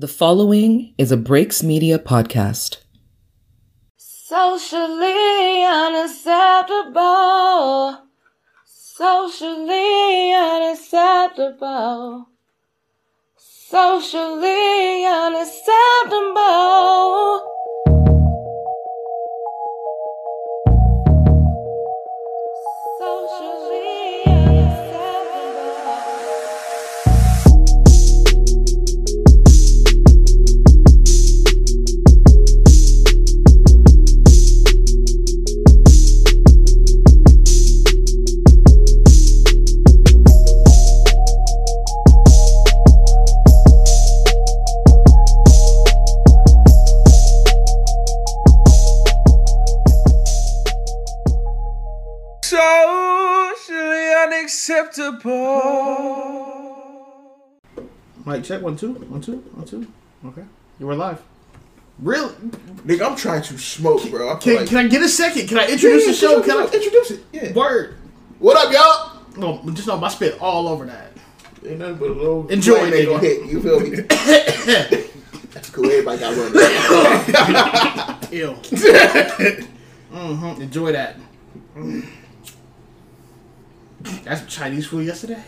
The following is a Breaks Media podcast. Socially unacceptable. Socially unacceptable. Socially unacceptable. Mic check one two one two one two. Okay, you were live. Really? Nigga, I'm trying to smoke, bro. I Can, like- can I get a second? Can I introduce the show? Can I introduce it? Yeah. word? What up, y'all? No, just know my spit all over that. Ain't nothing but a little Enjoy, nigga. gonna hit. You feel me? That's cool. Everybody got one. Ew. mm-hmm. Enjoy that. That's Chinese food yesterday.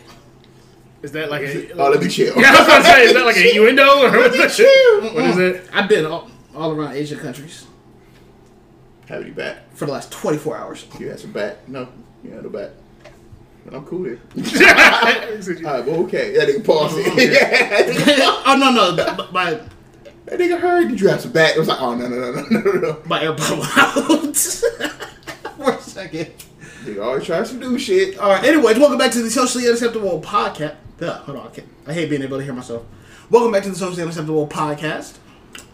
Is that like a? oh, let me chill. Yeah, I was gonna say, is that like a innuendo or what is that? What is it? I've been all, all around Asian countries Have any back? for the last 24 hours. You had some back? No, you had no back. But I'm cool here. All right, well, okay. That nigga paused it. yeah. oh no no, th- my That nigga heard. You have some back? It was like, oh no no no no no no. no. my AirPod went out for a second. Nigga always trying some new shit. All right. Anyways, welcome back to the socially unacceptable podcast. Hold on, I, can't, I hate being able to hear myself. Welcome back to the socially unacceptable podcast.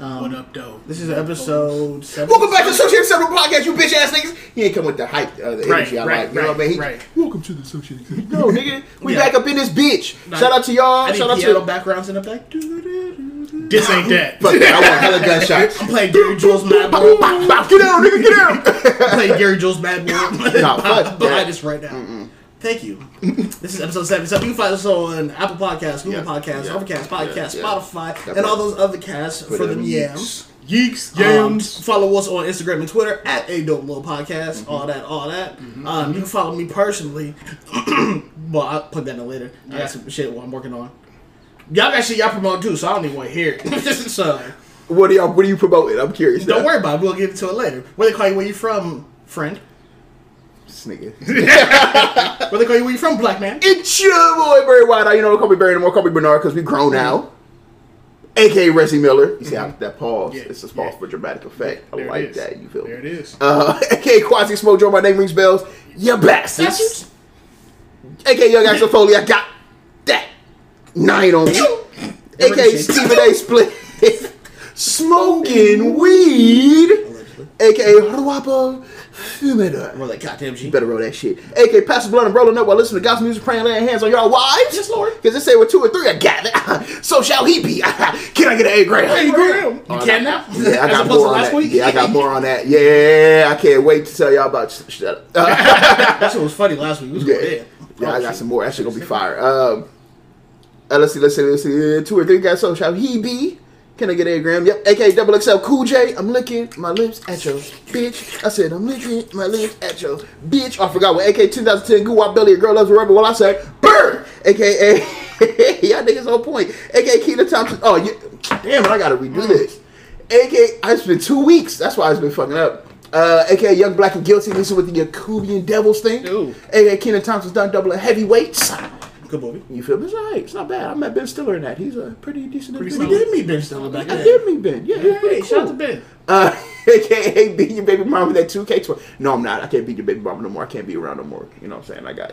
Um, What up, though? This is episode seven. Welcome back to the Associated Several Podcast, you bitch ass niggas. He ain't come with the hype, uh, the Right, energy I right, like. You know what I mean? He- right, right. Welcome to the Associated Several. No, nigga, we Yeah. back up in this bitch. Nah, Shout out to y'all. I Shout out piano to. backgrounds in the back. This ain't that. Fuck that, I want hella gunshots. I'm playing Gary Jules Mad Bop, World. bop, bop, Get out, nigga, get out. I'm playing Gary Jules Mad World. Nah, fuck that. behind us right now. Thank you. this is episode 77. You can find us on Apple Podcasts, Google Yeah, Podcasts, yeah, Overcast Podcast, yeah. Spotify, and all those other casts for them them yams. Yeeks, Um, yams. follow us on Instagram and Twitter at a dope little podcast. Mm-hmm. All that, all that. Um, you can follow me personally. well, I'll put that in later. I got some shit what I'm working on. Y'all got shit y'all promote too, so I don't even want to hear it. so What do y'all? What are you promoting? I'm curious. don't now. worry about it. We'll get to it later. Where they call you? Where you from, friend? This nigga. Where they call you? Where you from, black man? It's your boy Barry White. You know, don't call me Barry anymore. Call me Bernard because we grown now. AKA Resi Miller. You see how that pause? Yeah, It's a pause yeah. for dramatic effect. I There like that. You feel There it me? is. Uh, AKA Quasi Smoke Joe. My name rings bells. You bastards. AKA Young Axel Foley. I got that nine on me. AKA Stephen A. Split. Smoking weed. AKA Huapo Fumidor. Roll that goddamn G. You better roll that shit. AK, pass the blunt and rolling up while listening to gospel music, praying, laying hands on y'all wives. Yes, Lord. Because they say with two or three, I got it. so shall he be. Can I get an A grade? Hey, Graham, you Oh, can no. now. Yeah, I got more on last that. week. Yeah, I got more on that. Yeah, I can't wait to tell y'all about. Sh- shut up. Uh, that shit was funny last week. Yeah, yeah, I got shit. some more. That shit gonna be fire. Um, uh, let's see, let's see, let's see. Two or three guys. So shall he be? Can I get a gram? Yep. AK double XL Cool J. I'm licking my lips at your bitch. I said I'm licking my lips at your bitch. Oh, I forgot what AK 2010 Goo Wop Belly. A girl loves a rubber. Well, I say bird. AKA y'all niggas on point. AKA Keena Thompson. Oh, you, damn it! I gotta redo this. AK, I spent two weeks. That's why I've been fucking up. Uh, AKA Young Black and Guilty. This is with the Yakubian Devils thing. Ooh. AKA Kenan Thompson's done double heavyweights. Good movie. You feel me? It's alright. It's not bad. I met Ben Stiller in that. He's a pretty decent We individual. did meet Ben Stiller back I then. did meet Ben. Yeah, he's Hey, pretty shout out to cool. Ben. Uh, AKA beat your baby mama with that 2K12. No, I'm not. I can't beat your baby mama no more. I can't be around no more. You know what I'm saying? I got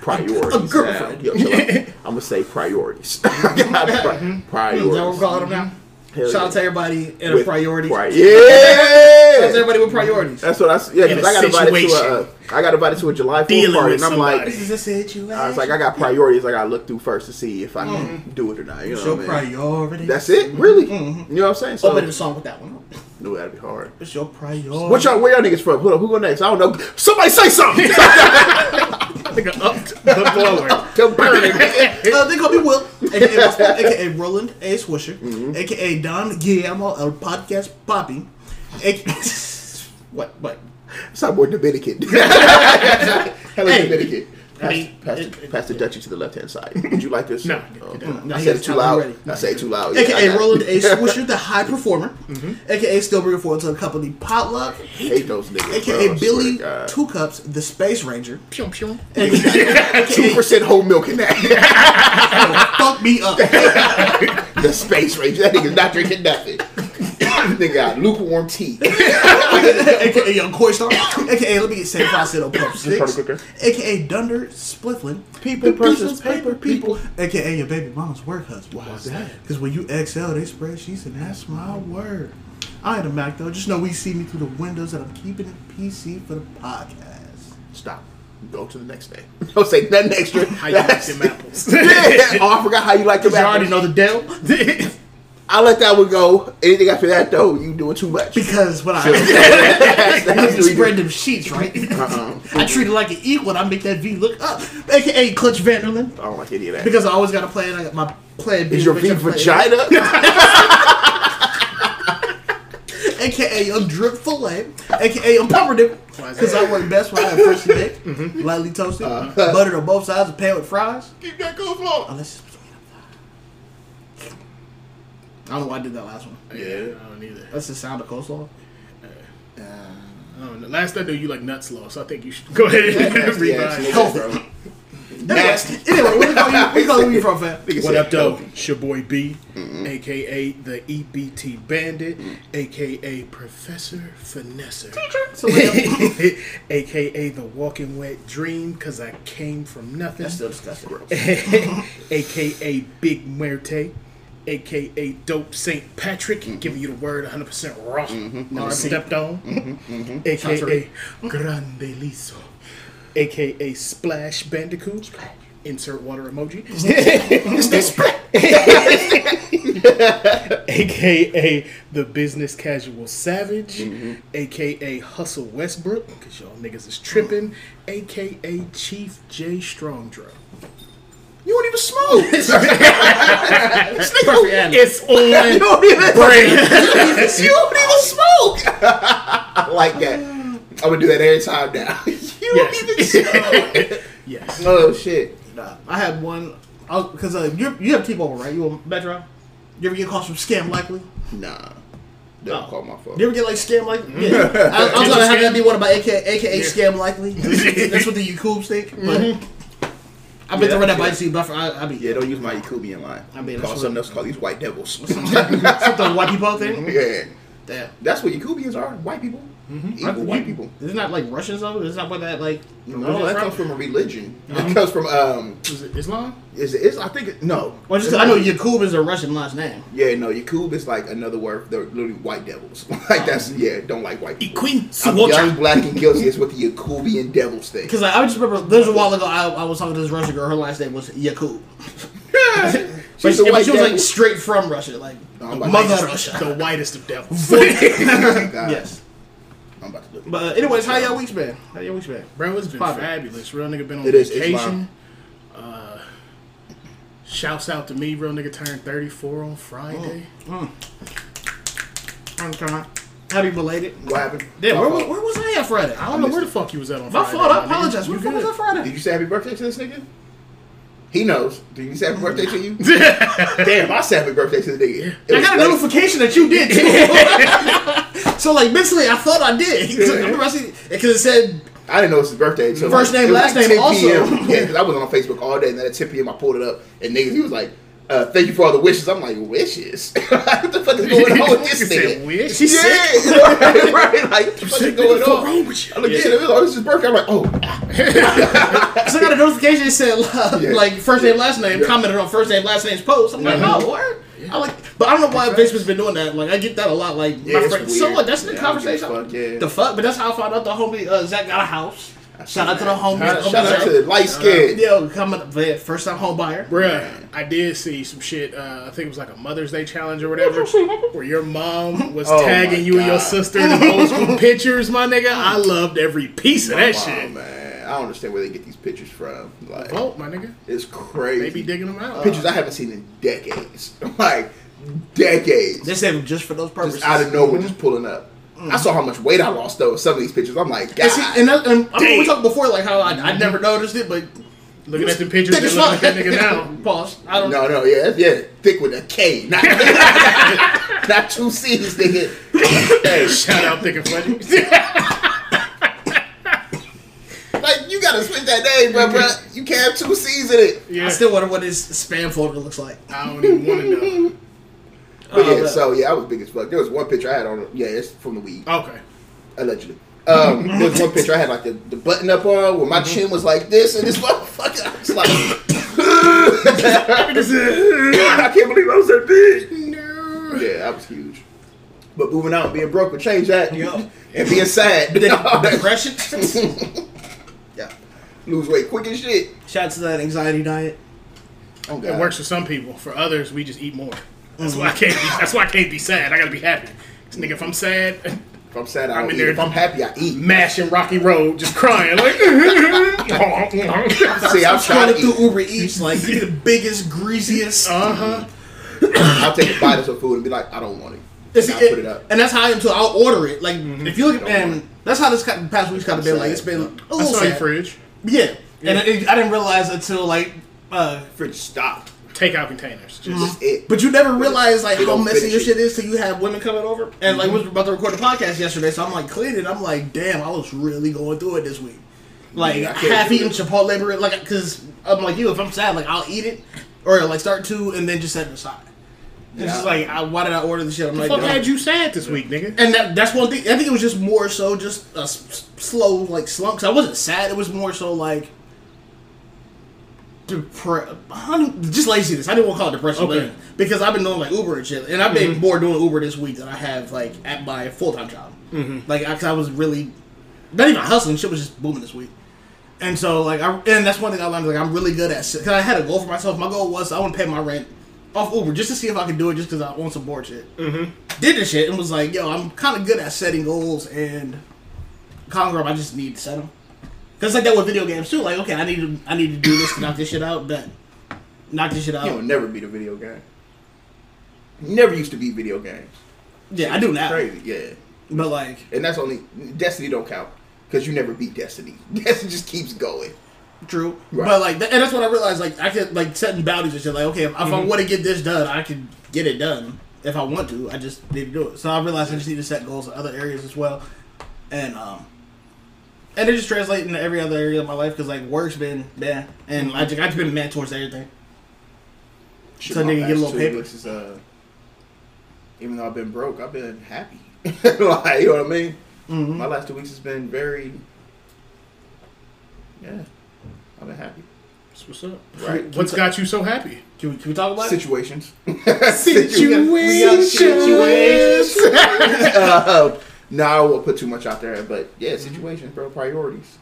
priorities. A girlfriend. now. Yo, chill out. I'm gonna say priorities. I got pri- Is that priorities. what we're calling them now? Hell Shout yeah. out to everybody in a With priority. pri- Shout out to yeah. everybody with priorities. That's what I. s- Yeah, because a I got invited to situation. a. Uh, I got invited to a July 4th party, and I'm like. This is a situation. I was like, I got priorities. I got to look through first to see if I can do it or not. You know Show what I mean? priorities. That's it, really. You know what I'm saying? So, Open the song with that one. no, that'd be hard. It's your priority. What y'all? Where y'all niggas from? Hold on, who go next? I don't know. Somebody say something. Nigga upped the blower. To burn it. Uh, they call me Will, aka, Westbrook, aka Roland A. Swisher, aka Don Guillermo El Podcast Poppy, aka what what Sound more Dominican. Hella Hey. Dominican. Pass, mean, pass, it- pass the Dutchie to the left hand side. Would you like this? No. Oh. No, I said it too loud. already. I say it too loud. Yeah, I aka got it. Roland A. Swisher, the high performer, mm-hmm. aka still bringing forward to the company Potluck, hate those niggas. aka bro, Billy swear to God. Two Cups, the Space Ranger, Pew, pew. Two percent whole milk in that. fuck me up. the space ranger. That nigga's not drinking nothing. Nigga got lukewarm tea. aka Young Koi Star, aka let me get San Francisco Pump Sticks, Party aka Dunder Splifflin, People The versus paper people. aka your baby mama's work husband. Why is that? Because when you exhale, they spread sheets, and that's my word. I ain't a Mac though. Just know we see me through the windows and I'm keeping it PC for the podcast. Stop. Go to the next day. Don't say nothing extra. How you like them apples? yeah. Oh, I forgot how you like the You already know the deal. I let that one go. Anything after that, though, you doing too much. Because when I That's- that's what spread them sheets, right? Uh-uh. I treat it like an equal and I make that V look up. AKA Clutch Vanderlyn. I don't like any of that. Because I always got to play it. I got my plan B. Is your V vagina? AKA I'm drip fillet. AKA I'm pumpernickel. Because I work best when I have freshly baked, lightly toasted, uh-huh. buttered on both sides, and pan with fries. Keep that coleslaw. Unless it's between them. I don't know why I did that last one. Yeah, I don't either. That's the sound of coleslaw. I don't know. Last I knew you like nut slow, so I think you should go ahead and Yeah, revise. it's bro. Anyway, Nasty. anyway, where you call you, where you, call you from, fam? What up, though? healthy. It's your boy B, aka the EBT Bandit, Mm. aka Professor Finesser, So, Liam, aka the Walking Wet Dream, cause I came from nothing, that's still disgusting. aka Big Muerte, aka Dope Saint Patrick, giving you the word 100% raw, never stepped on, aka Grande Liso, aka Splash Bandicoot. Insert water emoji. AKA the business casual savage, AKA Hustle Westbrook, because y'all niggas is tripping, AKA Chief J Strongdrow. You don't even smoke. Perfect ad. It's you on don't even, brand. you don't even smoke. I like that. I'm gonna do that every time now. you don't even smoke. yes. Oh shit. Nah, I had one because uh, you you have T-Mobile, right? You on Metro? You ever get calls from Scam Likely? Nah. Don't Oh. call my phone. You ever get like Scam Likely? Yeah. I, I was gonna have that be one of my AKA, AKA Scam Likely. That's what the Yacoobs think. But I've been Yeah, throwing that yeah. by you, but I, I be Yeah, don't use my Yakubian line. I mean, call something else. Call these white devils. something white people thing. yeah, Damn. that's what Yakubians are. White people. Mm-hmm. Evil white people. Isn't that like Russians though? Isn't that what that like? No, that comes from a religion. Uh-huh. It comes from um. Was it Islam? Is it? Is I think it, no. Well, just I know Yakub is a Russian last name. Yeah, no. Yakub is like another word. They're literally white devils. like that's um, yeah. Don't like white people. Queen I'm young, black, and guilty. Is what the Yakubian devils think. Because like, I just remember there's a while ago I, I was talking to this Russian girl. Her last name was Yakub. But she, a white she was like straight from Russia, like No, I'm mother Russia. The whitest of devils. Yes. I'm about to do. But uh, anyways, how y'all weeks been? How y'all weeks been? Bro, it's been Pop fabulous. Real nigga been on It is vacation. Islam. Uh, shouts out to me. Real nigga turned 34 on Friday. Okay. Happy belated. What happened? Damn, My where, was- where was I at Friday? I don't know where the fuck you was at on My Friday. fault. I my apologize. Where the fuck was I good. Friday? Did you say happy birthday to this nigga? He knows. Did you say happy birthday to you? Damn, I said happy birthday to the nigga. I got a late. notification that you did too. so like mentally, I thought I did. Because it said I didn't know it was his birthday. So First like, name, last like name also. PM. Yeah, because I was on Facebook all day, and then at 10 p.m. I pulled it up, and niggas, he was like, uh, "Thank you for all the wishes." I'm like, "Wishes? what the fuck is going on with this Nigga said, nigga?" "Wish?" She yeah, right, right. Like, what the fuck is sick, going nigga? Fuck on? wrong with you? I look Yeah. at it. Oh, this is his birthday. I'm like, "Oh, So I got a notification that said uh, Yeah. like first name last name Yeah. commented on first name last name's post. I'm like, oh, what? I like, but I don't know why Facebook's been doing that. Like I get that a lot. Like Yeah, my friend, so weird. what? That's the Yeah, I don't give a conversation. fuck, yeah. The fuck, but that's how I found out the homie uh, Zach got a house. Shout out to the homie. Shout homie shout out Zach. to light skin. Yo, coming yeah, first time home buyer. Bruh, I did see some shit. Uh, I think it was like a Mother's Day challenge or whatever, where your mom was Oh tagging you and your sister in the old school pictures, my nigga. I loved every piece of that Oh, shit. man. I don't understand where they get these pictures from. Like, Vote, my nigga. it's crazy. They be digging them out. pictures I haven't seen in decades. like decades. They saved them just for those purposes. just out of nowhere, just pulling up. I saw how much weight I lost though. Some of these pictures, I'm like, God. And, see, and, that, and I mean, we talked before, like how I, I mm-hmm. never noticed it, but Looking at the pictures, thick they look like that nigga now. Pause. I don't no, no, yeah, yeah, thick with a K, not not two C's, nigga. Hey, Shout out Thick and Funny. like you gotta switch that name, bro, bro. You can't have two C's in it. yeah. I still wonder what his spam folder looks like. I don't even want to know. But Oh, yeah, but- so yeah, I was big as fuck. There was one picture I had on. Yeah, it's from the weed, Okay. allegedly. Um, there was one picture I had like the, the button up on where my chin was like this, and this motherfucker, I was like, I can't believe I was that big. No. Yeah, I was huge. But moving out, and being broke would change that, Yup. and being sad. Depression. yeah, lose weight quick as shit. Shout out to that anxiety diet. Oh, It God. works for some people. For others, we just eat more. That's why I can't. Be, that's why I can't be sad. I gotta be happy. 'Cause, nigga, if I'm sad, If I'm sad, I I'm don't in eat. there- If I'm happy, I eat. mashing Rocky Road, just crying like. See, I'm trying to do. Uber Eats, like be the biggest, greasiest. uh huh. I'll take a bite of some food and be like, I don't want it. It's- And I'll put it up. And that's how I am too. I'll order it. Like if you look at and that's how this kind- past week's kind of been. Like it's been a I little saw your sad. fridge. Yeah, and it, I didn't realize until like. uh Fridge stopped. Takeout containers. Just Just it. But you never realize like how messy your shit is till you have women coming over. And like we was about to record the podcast yesterday, so I'm like cleaning. I'm like, damn, I was really going through it this week. Like Yeah, half do eating it. Chipotle burrito, like because I'm like you. If I'm sad, like I'll eat it or like start to and then just set it aside. It's just Yeah. like, I, why did I order this shit? I'm like, fuck no. had you sad this week, nigga? and that, that's one thing. I think it was just more so just a s- s- slow like slump. Cause I wasn't sad. It was more so like. Depre- don't- just laziness. I didn't want to call it depression, Okay. but- because I've been doing like Uber and shit, and I've been more doing Uber this week than I have like at my full time job. Mm-hmm. Like, I, 'cause I was really not even hustling. Shit was just booming this week, and so like, I and that's one thing I learned. Like, I'm really good at because I had a goal for myself. My goal was I want to pay my rent off Uber just to see if I could do it, just because I want some board shit. Mm-hmm. Did the shit and was like, yo, I'm kind of good at setting goals and them. I just need to set them. Cause like that with video games too. Like, okay, I need to I need to do this to knock this shit out. Then knock this shit out. You will never beat a video game. Never used to beat video games. yeah, I do now. Crazy, yeah. But like, And that's only Destiny don't count because you never beat Destiny. Destiny just keeps going. true. Right. But like, and that's what I realized. Like, I could like setting boundaries and shit. Like, okay, if, if I want to get this done, I can get it done. If I want to, I just need to do it. So I realized I just need to set goals in other areas as well, and um, and it just translates into every other area of my life because like work's been bad, and I just I just been mad towards everything. Shit, So my nigga get a last little two paper. weeks Is, uh, even though I've been broke, I've been happy. like, you know what I mean? Mm-hmm. My last two weeks has been very, yeah, I've been happy. That's what's up. Right. What's got you so happy? Can we, can we talk about it? Situations. Situations. uh, no, I won't put too much out there, but yeah, situations, bro. Priorities.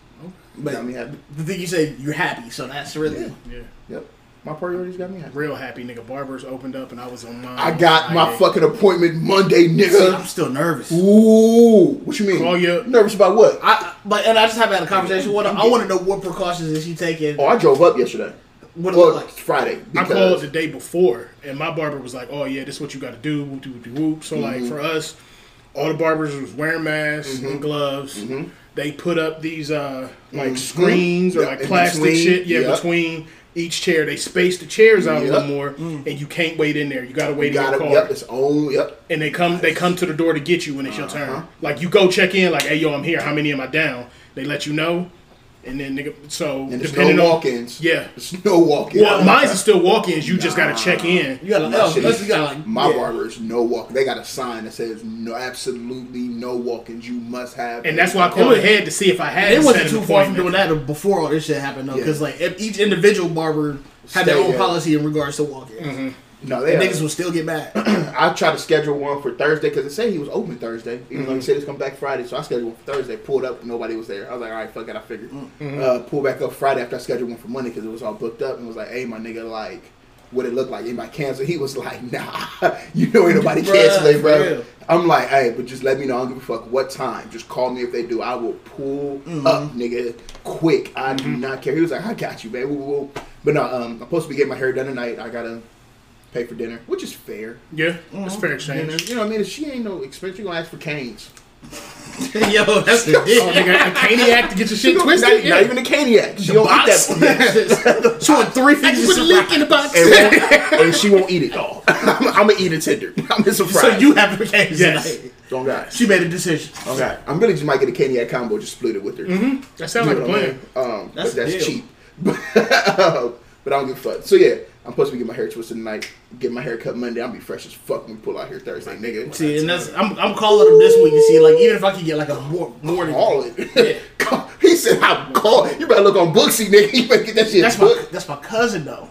But got me happy. the thing you say, you're happy, so that's really. Yeah. Yeah. Yep. My priorities got me happy. Real happy, nigga. Barbers opened up and I was on mine. I got my Friday. fucking appointment Monday, See, I'm still nervous. Ooh, what you mean? Call you- Nervous about what? I but and I just haven't had a conversation with her. I want to know what precautions is she taking. Oh, I drove up yesterday. What it Well, look like? Friday. I Because called the day before, and my barber was like, "Oh yeah, this is what you got to do." Whoop, whoop, whoop, whoop. So Mm-hmm. like for us, all the barbers was wearing masks and gloves. They put up these uh like screens or Mm-hmm. Yep, like plastic between. shit, yeah, Yep. between each chair. They spaced the chairs out a little more, and you can't wait in there. You got to wait you in your car. Yep, it's old. yep. and they come they come to the door to get you when it's your Uh-huh. turn. Like you go check in, like, hey yo, I'm here. How many am I down? They let you know, and then nigga. So And there's depending no on walk-ins. yeah. There's no walk-ins. Well, mine's is still walk-ins. You just gotta check in. You gotta, My oh, shit is- you gotta like My yeah. barber's no walk. They got a sign that says no, absolutely no walk-ins. You must have. And that's why I called ahead to see if I had. It wasn't too far from doing that before all this shit happened though, Yeah. because like if each individual barber had their own there. policy in regards to walk-ins. Mm-hmm. No, they. Niggas will still get mad. I tried to schedule one for Thursday because it said he was open Thursday. Even Mm-hmm. though he said he's come back Friday, so I scheduled one for Thursday. Pulled up, nobody was there. I was like, all right, fuck it, I figured. Mm-hmm. Uh, pulled back up Friday after I scheduled one for Monday because it was all booked up and was like, hey, my nigga, like, what it looked like. Anybody cancel? He was like, nah, you know ain't nobody canceling, bro. real. I'm like, hey, but just let me know. I don't give a fuck what time. Just call me if they do. I will pull Mm-hmm. up, nigga, quick. I do not care. He was like, I got you, man. But no, um, I'm supposed to be getting my hair done tonight. I gotta pay for dinner, which is fair. Yeah, it's fair Dinner, exchange. you know what I mean? If she ain't no expense, you gonna ask for Cane's. Yo, that's the Oh, dick. nigga, a caniac to get your shit twisted. Not, yeah. not even a caniac. She don't eat that. she want three I fingers just of lick in the box. and, and she won't eat it all. I'm, I'm gonna eat a tender. I'm just surprised. So you have the case Yes. tonight. don't got. She made a decision. Okay, I'm really just might get a caniac combo, just split it with her. That sounds like a You know what I plan. mean? Um, That's but that's cheap. But, but I don't give a fuck. So yeah, I'm supposed to be getting my hair twisted tonight. Get my hair cut Monday. I'll be fresh as fuck when we pull out here Thursday, nigga. See, and that's I'm, I'm calling him this week to see like even if I can get like a more more than Call it. he said, "I'm call. You better look on Booksy, nigga. You better get that shit That's my that's my cousin though.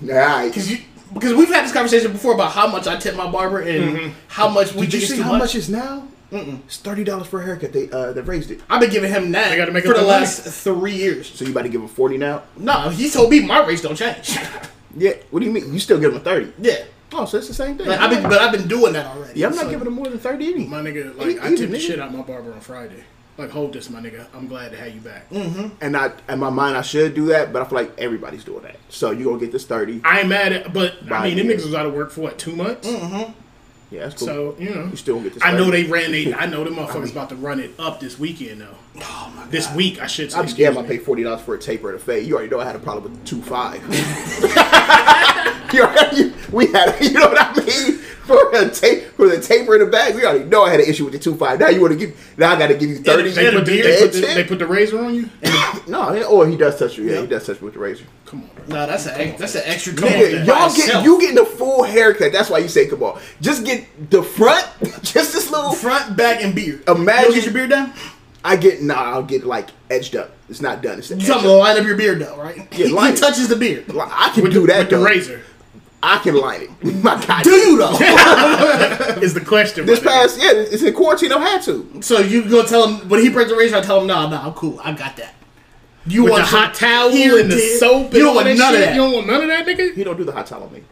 Nah, Because you because we've had this conversation before about how much I tip my barber and how much we Did you see how much. much it's now? It's thirty dollars for a haircut. They uh they raised it. I've been giving him that They gotta make for the their money. last three years. So you about to give him forty now? No, he told me my rates don't change. Yeah. What do you mean? You still give him a thirty? yeah, Oh, so it's the same thing. like, I've been but I've been doing that already. yeah, I'm not So- giving him more than thirty any. My nigga, like I it, the shit out my barber on Friday. Like, hold this, my nigga. I'm glad to have you back. Mm-hmm. And I, in my mind, I should do that, but I feel like everybody's doing that. So you gonna get this thirty? I ain't mad at, but I mean, them nigga. niggas was out of work for what two months. Yeah, that's cool. So you know, you still get this. I know they ran. They, I know the motherfuckers about to run it up this weekend though. Oh my god. This week, I should say. I'm damn. I paid forty dollars for a taper and a fade. You already know I had a problem with two five. you already, we had, you know what I mean? For a tape, for the taper in the bag, we already know I had an issue with the two five. Now you want to give? Now I got to give you thirty. They put, the, they, put the, they put the razor on you. no, yeah, oh, or he does touch you. Yeah, Yeah. he does touch me with the razor. Come on. No, that's an that's an extra Come on, tip man. by Y'all get you getting the full haircut. That's why you say, come on, just get the front, just this little. front, back, and beard. Imagine- you get your beard done. I get nah, I'll get like edged up. It's not done. It's You edged talking about line up your beard though, right? Yeah, he, line it. touches the beard. I can With do the, that with the though. razor I can line it. My God. Do you though? is the question. This my past, yeah, it's in quarantine. I had to. so you gonna tell him when he brings the razor? I tell him, no, no, I'm cool. I got that. You with the hot towel and the did. soap. and You don't want that none of that. You don't want none of that, nigga. He don't do the hot towel on me.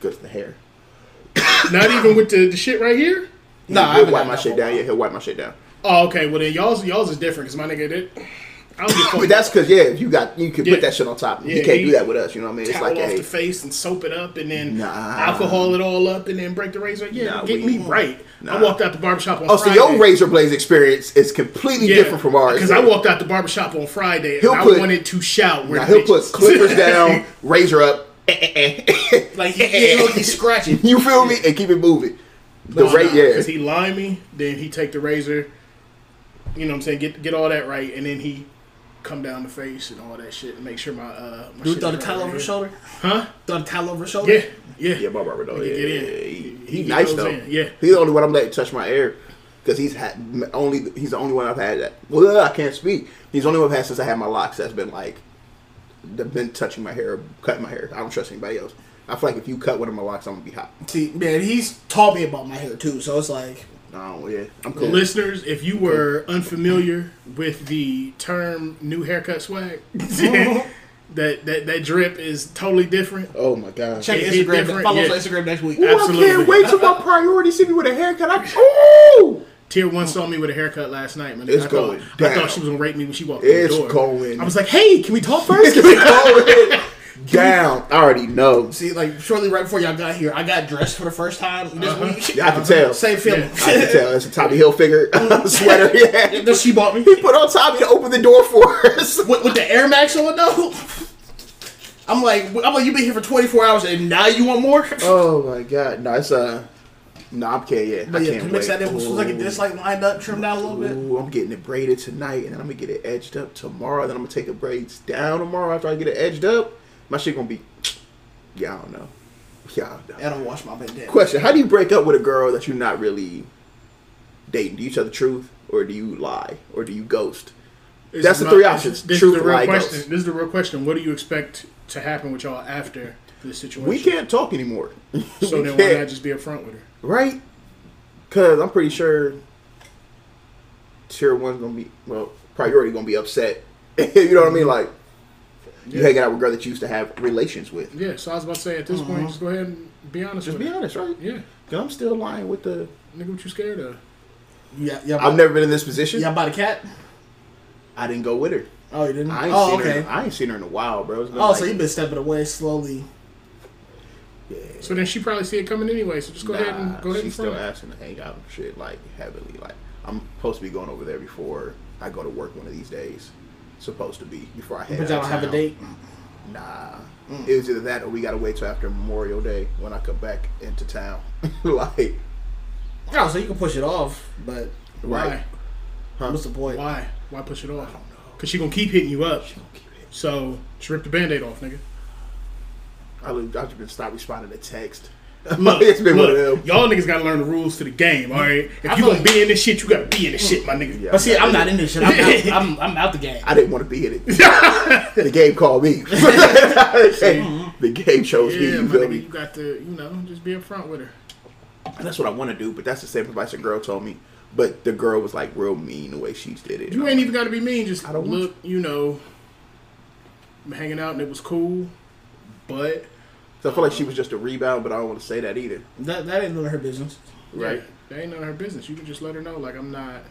Good for the hair. Not even with the, the shit right here. Nah, I he'll haven't wipe my shit down. Yeah, he'll wipe my shit down. Oh, okay. Well then, y'all's y'all's is different because my nigga did. I don't a But that's because yeah, you got you can Yeah. put that shit on top. Yeah, you can't he- do that with us. You know what I mean? It's like off hey, the face and soap it up and then Nah. alcohol it all up and then break the razor. Yeah, Nah, get me right. Nah. I walked out the barbershop on oh, so your razor blades experience is completely different from ours. Because I walked out the barbershop on Friday He'll and I put- wanted to shout where Now the he'll put clippers down, razor up. Like he, look, he's scratching. you feel me? And keep it moving. The Nah, nah, yeah. Cause he line me, then he take the razor, you know what I'm saying, get get all that right, and then he come down the face and all that shit and make sure my uh my You shit throw the right towel right over his shoulder. Huh? Throw the towel over his shoulder. Yeah, yeah. Yeah, my barber though. Nigga, Yeah, get in. yeah, he, he He nice though. in, yeah. he's the only one I'm letting touch my hair because he's had only. He's the only one I've had that. Well, I can't speak. He's the only one I've had since I had my locks. That's been like, that been touching my hair, cutting my hair. I don't trust anybody else. I feel like if you cut one of my locks, I'm gonna be hot. See, man, he's taught me about my hair too. So it's like, Oh yeah, I'm cool. Listeners, if you were unfamiliar with the term "new haircut swag," that that that drip is totally different. Oh my god. check It hit Instagram. different, Follow us yeah. on Instagram next week. Ooh, I can't wait till my priority see me with a haircut. I, ooh, Tier one saw me with a haircut last night. Man. It's I going thought, I down. thought she was gonna rape me when she walked in. It's the door. going I was like, "Hey, can we talk first? going down. I already know. See, like shortly right before y'all got here, I got dressed for the first time this Uh-huh. week. Yeah, I can tell. Same feeling. I can tell. It's a Tommy Hilfiger sweater. Yeah. that she bought me He put on Tommy to open the door for us. with, with the Air Max on though. I'm like, I'm like, you've been here for 24 hours and now you want more? Oh my god. No, it's uh no, I'm can't yeah. But I yeah, can't mix wait. that in, was like it this like lined up, trimmed down a little bit. Ooh, I'm getting it braided tonight, and then I'm gonna get it edged up tomorrow. Then I'm gonna take the braids down tomorrow after I get it edged up. My shit gonna be, yeah, I don't know. Yeah, I don't know. I don't wash my bandana. Question: How do you break up with a girl that you're not really dating? Do you tell the truth, or do you lie, or do you ghost? This That's is the three options. This, Truth, is the real lie, question. ghost. This is the real question. What do you expect to happen with y'all after this situation? We can't talk anymore. So then, why can't. not just be upfront with her? right? Because I'm pretty sure tier one's gonna be well, priority gonna be upset. you know what I mean? Mm-hmm. Like you Yeah. hanging out with a girl that you used to have relations with. Yeah. So I was about to say, at this uh-huh. point, just go ahead and be honest Just with be her. honest, right? Yeah. Cause I'm still lying with the. Nigga, what you scared of? Yeah, yeah. I've never been in this position. Y'all bought a cat? I didn't go with her. Oh, you didn't? I ain't oh, seen okay. her. I ain't seen her in a while, bro. Oh, like- so you've been stepping away slowly. Yeah. So then she probably see it coming anyway. So just go ahead and go ahead She's still front. asking to hang out and shit like heavily. Like I'm supposed to be going over there before I go to work one of these days. Supposed to be before I head. But y'all don't have a town. date? Nah. Mm. It was either that or we gotta wait till after Memorial Day when I come back into town. like Oh, so you can push it off, but right. Why? what's the point? Why? Why push it off? Cause she gonna keep hitting you up. So just rip the band-aid off, nigga. I I've just been stop responding to text. Look, it's been one look, y'all niggas gotta learn the rules to the game, all right? If I you feel gonna be in this shit, you gotta be in this shit, my nigga. Yeah. But see, I'm not in this shit. I'm out, I'm, I'm out the game. I didn't want to be in it. the game called me. Mm-hmm. the game chose me. You my feel nigga, me? you got to, you know, just be up front with her. And that's what I want to do. But that's the same advice a girl told me. But the girl was like real mean the way she did it. You ain't even got to be mean. Just I don't want look, you know, I'm hanging out and it was cool, but So I feel like she was just a rebound, but I don't want to say that either. That, that ain't none of her business. Right? yeah, that ain't none of her business. You can just let her know, like I'm not.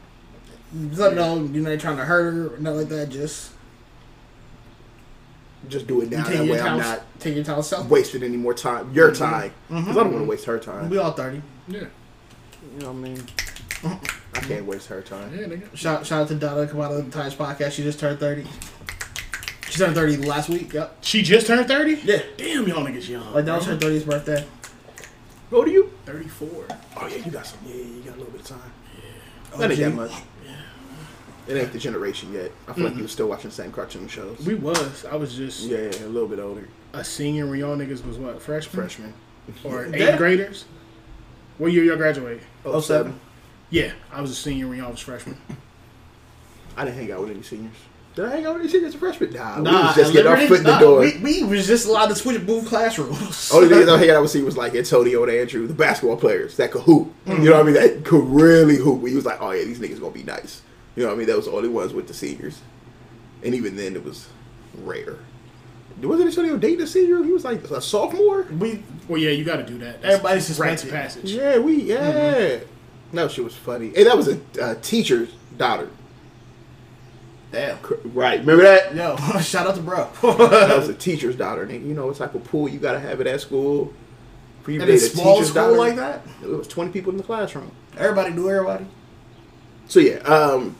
Just let her know you're not trying to hurt her or nothing like that. Just Just do it now. take That your way I'm time, not take your time self. wasting any more time. Your mm-hmm. time. Mm-hmm. Because I don't want to waste her time. We all thirty. Yeah, You know what I mean? I can't waste her time. yeah, nigga. Shout, shout out to Donna come out of the Times podcast. She just turned thirty. She turned thirty last week. Yep. She just turned thirty. Yeah. Damn, y'all niggas young. Like that was her thirtieth birthday. Go to you? Thirty-four. Oh yeah, you got some. Yeah, you got a little bit of time. Oh, That ain't that much. Yeah. It ain't the generation yet. I feel like you were still watching the same cartoon shows. We was. I was just yeah, a little bit older. a senior when y'all niggas was what freshmen Freshman. or Yeah. eighth graders. What year y'all graduate? Oh seven. Yeah, I was a senior when y'all was freshmen. I didn't hang out with any seniors. Did I hang out with any seniors as a freshman? Nah, we was just getting our literally- foot in the nah, door. We, we was just allowed to switch move classrooms. Only niggas I hang out with see was like Antonio and Andrew, the basketball players that could hoop. You know what I mean? That could really hoop. He was like, oh yeah, these niggas gonna be nice. You know what I mean? That was the only ones with the seniors. And even then, it was rare. Wasn't Antonio dating a senior? He was like a sophomore. we Well, yeah, you got to do that. That's Everybody's rites suspected. of passage. Yeah, we yeah. No, she was funny. And that was a uh, teacher's daughter. Damn. Right? Remember that? Yo, shout out to bro. that was a teacher's daughter. Nigga. You know what type of pool you gotta have it at that school for you to a small school daughter? like that, It was twenty people in the classroom. everybody knew everybody. So yeah, um,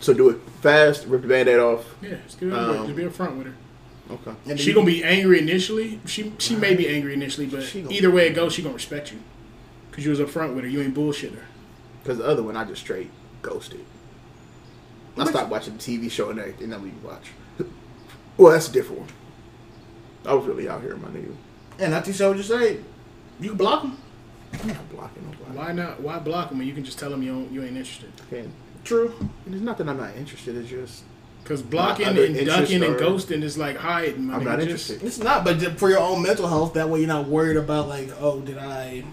so do it fast. Rip the band-aid off. Yeah, just give it a Um, just be up front with her. Okay. And She gonna be angry initially. She she may be angry initially, but either way it goes, she gonna respect you. Cause you was up front with her. You ain't bullshit her. Because the other one, I just straight ghosted. I stopped watching the TV show and everything. That we watch. Well, that's a different one. I was really out here, my nigga. and after you said what you say, you can block them. I'm not blocking nobody. Why not? Why block them when you can just tell them you don't, you ain't interested? And True. And it's not that I'm not interested. It's just Cause blocking and interests ducking and ghosting is like hiding. My I'm nigga. not Just- interested. It's not, but for your own mental health, that way you're not worried about like, oh, did I?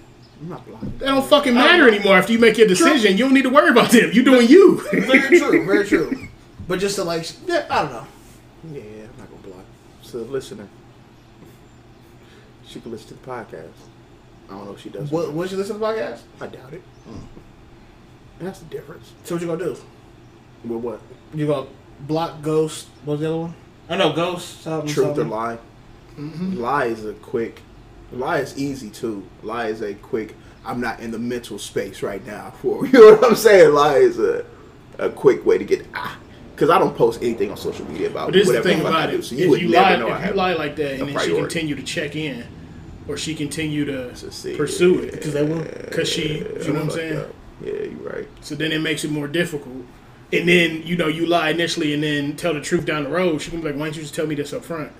I'm not blocking. That don't fucking matter anymore after you make your decision. You don't need to worry about them. You're doing you. Very true. Very true. But just to like, yeah, I don't know. Yeah, I'm not gonna block. So listener, she can listen to the podcast. I don't know if she does. What? What you listen to the podcast? I doubt it. And that's the difference. So what you gonna do? With what? You gonna block ghost? What's the other one? I know ghost. Something, Truth something. or lie? Mm-hmm. Lie is a quick. Lie is easy too. Lie is a quick. I'm not in the mental space right now for you know what I'm saying. Lie is a a quick way to get ah. Because I don't post anything on social media about But this is the thing about I do. it. So if you would you never lie, know if you lie like that, and then she continue to check in, or she continue to pursue it, because they will, because she, you know what I'm saying. up. Yeah, you're right. So then it makes it more difficult. And then you know you lie initially, and then tell the truth down the road. She can be like, "Why don't you just tell me this up front?"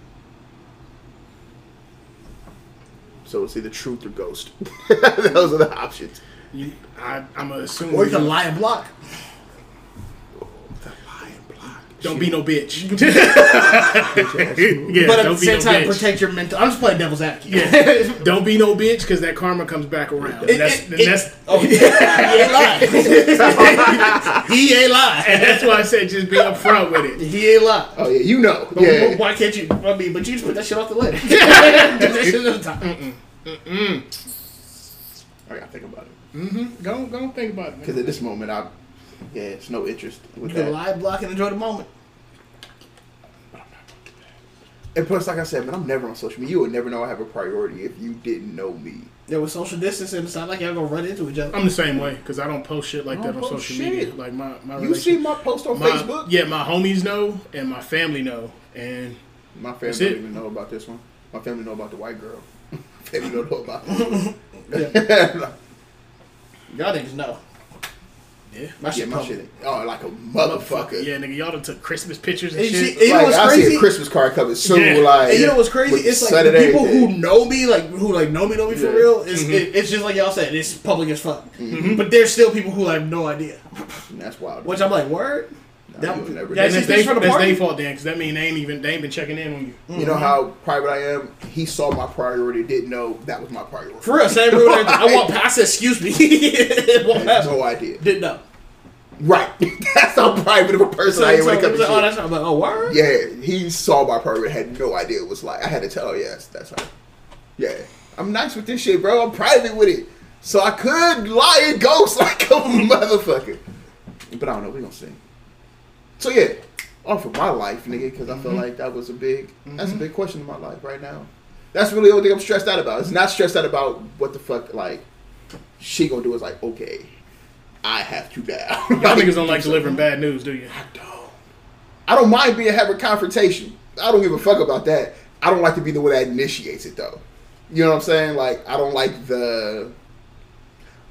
So it's either truth or ghost. Those are the options. You, I, I'm gonna assume. Or you can lie and block. The lie and block. Don't be no bitch. Yeah, but at don't the same no time, bitch. protect your mental. I'm just playing devil's advocate. Yeah. don't be no bitch because that karma comes back around. It- And that's, it- and it- oh, yeah, he ain't lying. he ain't lying. and that's why I said just be upfront with it. He ain't lying. Oh yeah, you know. But Yeah. Why can't you? I mean, but you just put that shit off the list. that shit on the top. I gotta think about it Mm-hmm. Go, go think about it. because at this moment, I yeah, it's no interest with You can that. live block and enjoy the moment. And plus, like I said, man, I'm never on social media. You would never know I have a priority if you didn't know me. There was social distancing. It's not like y'all gonna run into each other. I'm the same way because I don't post shit like that on social shit. media. Like my my You see my post on my, Facebook? Yeah, my homies know and my family know, and My family That's don't it. even know about this one. My family know about the white girl. family don't know about this one. Y'all niggas know. Yeah, My yeah, shit my shit. Oh, like a motherfucker. Yeah, nigga, y'all done took Christmas pictures and And shit. she- like I crazy? see a Christmas card coming soon. Yeah. Like, And you know what's crazy? It's like Saturday the people who know me, like who like know me, know me for real. It's Mm-hmm. it, it's just like y'all said. It's public as fuck. But there's still people who have no idea. That's wild. Which I'm like, word. Nah, that- you would never that's and know. that's just they, the that's party? they fault then, because that mean they ain't even they ain't been checking in on you. You know mm-hmm. how private I am? He saw my priority, didn't know that was my priority. For real, same rule. I walked past. I said, "Excuse me." walked I had past. no idea. Didn't know. Right. That's how private of a person So, I am so when it it comes to like, oh, shit. that's I'm like, oh, word. Yeah, he saw my priority, had no idea it was like. I had to tell her, yes, that's right. Yeah. I'm nice with this shit, bro. I'm private with it. So I could lie and ghost like a motherfucker. But I don't know. we gonna see. So yeah, off of my life, nigga, because I feel mm-hmm. like that was a big, that's a mm-hmm. big question in my life right now. That's really the only thing I'm stressed out about. It's not stressed out about what the fuck, like, she gonna do is like, okay, I have to die. Y'all niggas don't like delivering bad news, do you? I don't. I don't mind being having a confrontation. I don't give a fuck about that. I don't like to be the one that initiates it though. You know what I'm saying? Like I don't like the.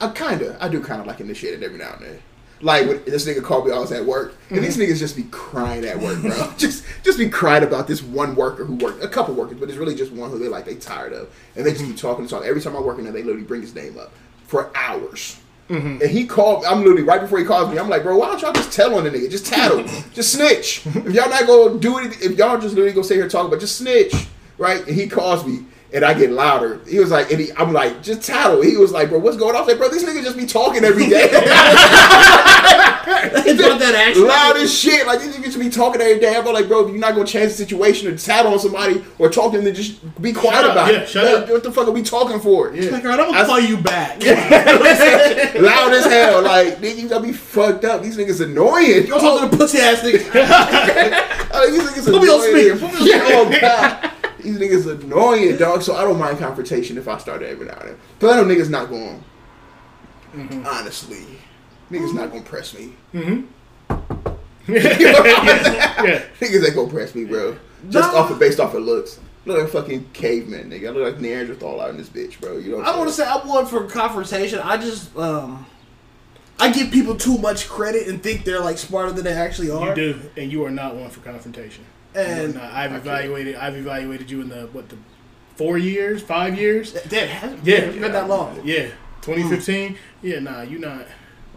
I kinda, I do kind of like initiate it every now and then. Like when this nigga called me, I was at work, and these mm-hmm. niggas just be crying at work, bro. just, just be crying about this one worker who worked, a couple workers, but it's really just one who they like they tired of, and they just keep talking and talking. Every time I work in there, they literally bring his name up for hours. Mm-hmm. And he called. Me. I'm literally right before he calls me. I'm like, bro, why don't y'all just tell on the nigga? Just tattle, just snitch. If y'all not gonna do it, if y'all just literally gonna sit here talking, but just snitch, right? And he calls me, and I get louder. He was like, and he, I'm like, just tattle. He was like, bro, what's going on? I was like, bro, these niggas just be talking every day. That action. loud as shit. Like these niggas just be talking every day. I'm like, bro, if you're not gonna change the situation or tattle on somebody or talk to them, then just be quiet Shut up. about Yeah, it. shut Like, up. What the fuck are we talking for? Like, all right, I'm gonna I- call you back. loud as hell. Like niggas gotta be fucked up. These niggas annoying. Don't talk to pussy ass nigga. Oh, these niggas Put me on speaker. Put me on speaker. Oh god. These niggas annoying, dog. So I don't mind confrontation if I start it every now and then. But I know niggas not going. Mm-hmm. Honestly, niggas not gonna press me. yeah. Niggas ain't gonna press me, bro. Just Nah. off of based off of looks. Look like a fucking caveman, nigga. I look like Neanderthal out in this bitch, bro. You know. What I don't want to say I'm one for confrontation. I just um, I give people too much credit and think they're like smarter than they actually are. You do, and you are not one for confrontation. You are And. I've evaluated. I've evaluated you in the what the four years, five years. that that hasn't Yeah. been that long. Yeah, 2015. Yeah, nah, you not.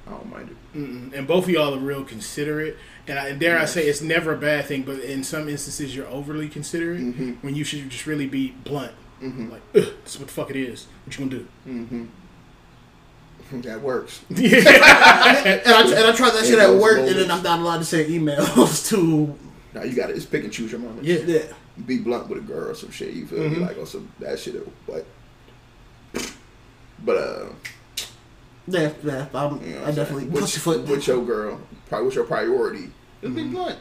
I don't mind it. Mm-mm. And both of y'all are real considerate. And, I, and dare I say, it's never a bad thing, but in some instances, you're overly considerate Mhm. when you should just really be blunt. Mhm. Like, Ugh, this is what the fuck it is. What you gonna do? Mm-hmm. That works. yeah. And I and I tried that shit at those work, and then. I'm not allowed to send emails to. Now you gotta just pick and choose your moments. Yeah. Yeah. Be blunt with a girl or some shit. You feel me? Mhm. Like on some that shit. or What? But uh, Yeah, yeah. I'm, you know what I I'm definitely saying? push your foot. with your girl. Probably what's your priority? Just be blunt.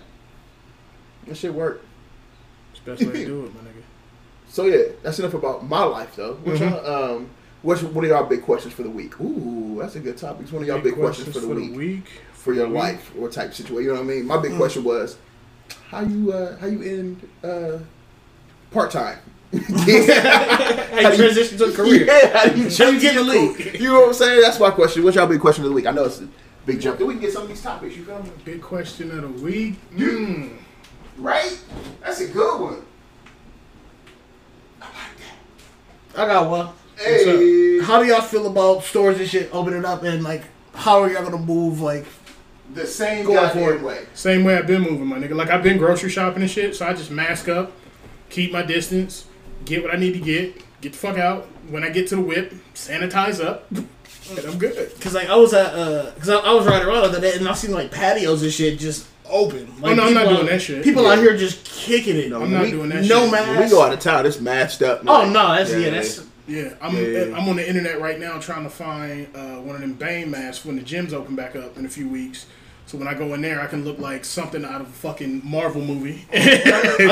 That shit work. It's the best way to do it, my nigga. So yeah, that's enough about my life though. What Mhm. y'all, um, what's one of y'all big questions for the week? Ooh, that's a good topic. It's one of y'all big, questions, for the week, Week for your week. life or type situation. You know what I mean? My big question was how you uh how you end uh part time. Hey, transition to a career. Yeah, how do you, How you get the league? You know what I'm saying? That's my question. What's y'all big question of the week? I know it's a big jump. Then we can get some of these topics. You feel me? Big question of the week. Mm. Right? That's a good one. I like that. I got one. Hey, How do y'all feel about stores and shit opening up and like how are y'all gonna move like the same Going goddamn for way. Same way I've been moving, my nigga. Like I've been grocery shopping and shit, so I just mask up, keep my distance, get what I need to get, get the fuck out. When I get to the whip, sanitize up, and I'm good. Cause like I was at uh, cause I, I was riding around the other day and I seen like patios and shit just open. Like, Oh, no, I'm not doing out- that shit. People out here just kicking it. No, I'm not we- doing that no shit. mask. When we go out of town, it's masked up. Oh no, that's yeah, that's Yeah, I'm Yeah, yeah, yeah. I'm on the internet right now trying to find uh, one of them Bane masks when the gyms open back up in a few weeks. So when I go in there, I can look like something out of a fucking Marvel movie. Are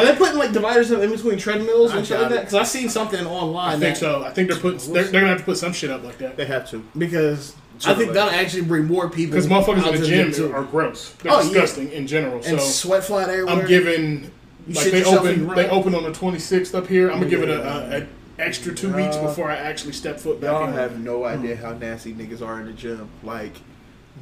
they putting like dividers up in between treadmills and shit like that? Because I seen something online. I think that- so. I think they're putting they're, they're gonna have to put some shit up like that They have to. because I think that'll actually bring more people. because motherfuckers out in to the gym too. are gross. They're Oh, yeah. disgusting in general. and so sweat flying everywhere. I'm giving You like shit they yourself and open they open on the 26th up here. I'm gonna give it a, a, a extra two weeks Nah. before I actually step foot back Y'all in. have no idea mm. how nasty niggas are in the gym. Like,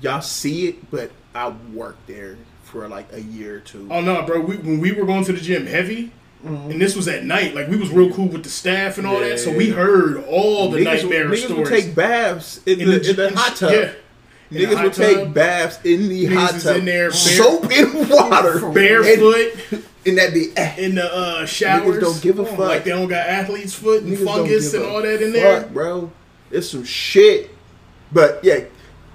y'all see it, but I worked there for like a year or two. Oh no, bro! We, when we were going to the gym heavy, and this was at night, like we was real cool with the staff and all that, so we heard all the niggas, nightmare niggas stories. would take baths in, the, in the hot tub. Yeah, In Niggas would tub. take baths in the Niggas hot tub. in there bare- soap and water. barefoot And, and that be eh, in the uh, showers. don't give a fuck. Like they don't got athletes' foot and niggas fungus and all that in there. bro. It's some shit. But yeah,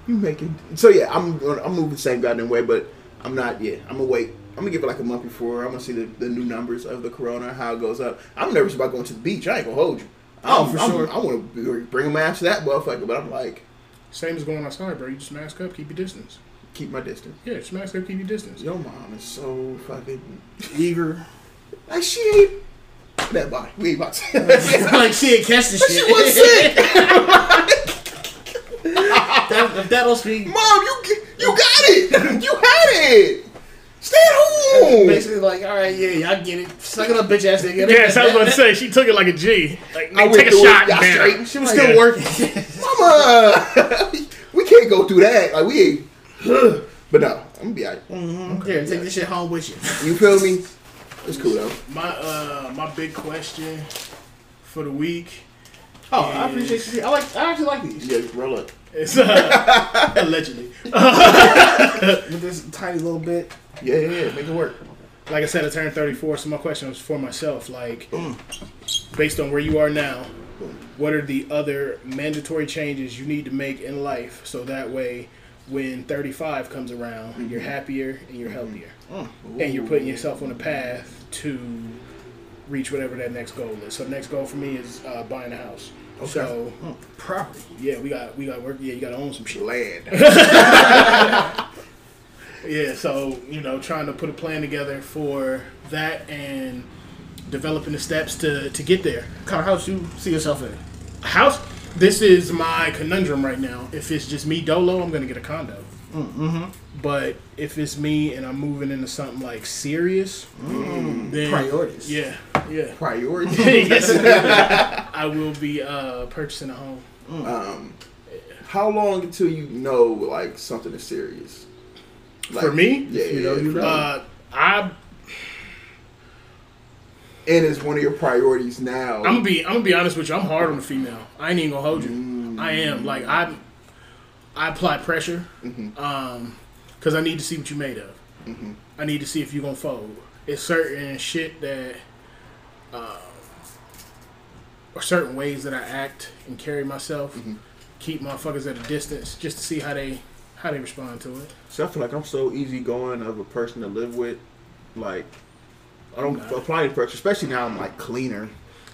you making so yeah. I'm gonna- I'm moving the same goddamn way, but I'm not. Yeah, I'm gonna wait. I'm gonna give it like a month before. I'm gonna see the, the new numbers of the corona, how it goes up. I'm nervous about going to the beach. I ain't gonna hold you. Oh, I'm- for I'm- sure. I want to bring a mask to that motherfucker, but I'm like, Same as going outside, bro. You just mask up, keep your distance. keep my distance. Yeah, just mask up, keep your distance. Your mom is so fucking eager. like she ain't that body. We ain't about to. like she ain't catch the shit. she was sick. That, if that don't speak, Mom, you you got it. You had it. Stay at home. basically like, all right, yeah, y'all get it. Suck it up, bitch ass nigga. Yes, I was about to say she took it like a G. Like, I take a shot. Y'all man. straight. She was Yeah. still working. Mama, we can't go through that. Like we ain't. But no, I'm gonna be alright. Here, take this shit home with you. You feel me? It's cool though. My uh, my big question for the week Oh, I appreciate you. I like. I actually like these. Yeah, roll up. Is uh, allegedly. With this tiny little bit. Yeah, yeah, yeah. Make it work. Like I said, I turned 34, so my question was for myself. Like, based on where you are now, what are the other mandatory changes you need to make in life so that way when 35 comes around, you're mm-hmm. happier and you're mm-hmm. healthier? Mm. And you're putting yourself on a path to reach whatever that next goal is. So the next goal for me is uh, buying a house. So Property. yeah, we got we got work. Yeah, you got to own some shit. Land. Yeah, so you know, trying to put a plan together for that and developing the steps to to get there. What kind of house you see yourself in? House. This is my conundrum right now. If it's just me dolo, I'm gonna get a condo. Mm-hmm. But if it's me and I'm moving into something like serious, then Priorities. Yeah, yeah. Priority. yes, I will be uh, purchasing a home. um, how long until you know like something is serious? Like, For me? yeah, You know, yeah, you for know. Uh, I and it's one of your priorities now. I'm gonna be I'm gonna be honest with you. I'm hard on the female. I ain't even gonna hold you. I am like I I apply pressure um because I need to see what you're made of. I need to see if you're gonna fold. It's certain shit that uh, or certain ways that I act and carry myself keep motherfuckers at a distance just to see how they how they respond to it. So I feel like I'm so easygoing of a person to live with. Like I don't Nah. apply any pressure, especially now I'm like cleaner.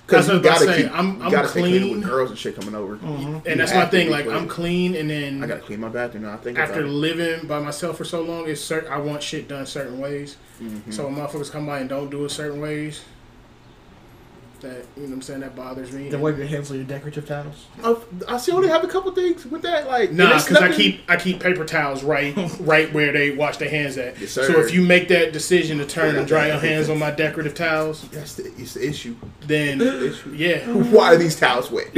Because you I gotta to say. keep, I'm- I'm gotta stay clean clean. with girls and shit coming over. And You that's my thing. Like clean. I'm clean, and then I gotta clean my bathroom now. I think after about living by myself for so long, it's certain I want shit done certain ways. Mm-hmm. So when motherfuckers come by and don't do it certain ways, that you know what I'm saying that bothers me. Then wipe your hands on your decorative towels. Oh, I see. Only have a couple things with that. Like Nah, because I keep I keep paper towels right right where they wash their hands at. Yes, so if you make that decision to turn and dry your hands on my decorative towels, That's the, it's the issue. then issue. yeah, Why are these towels wet?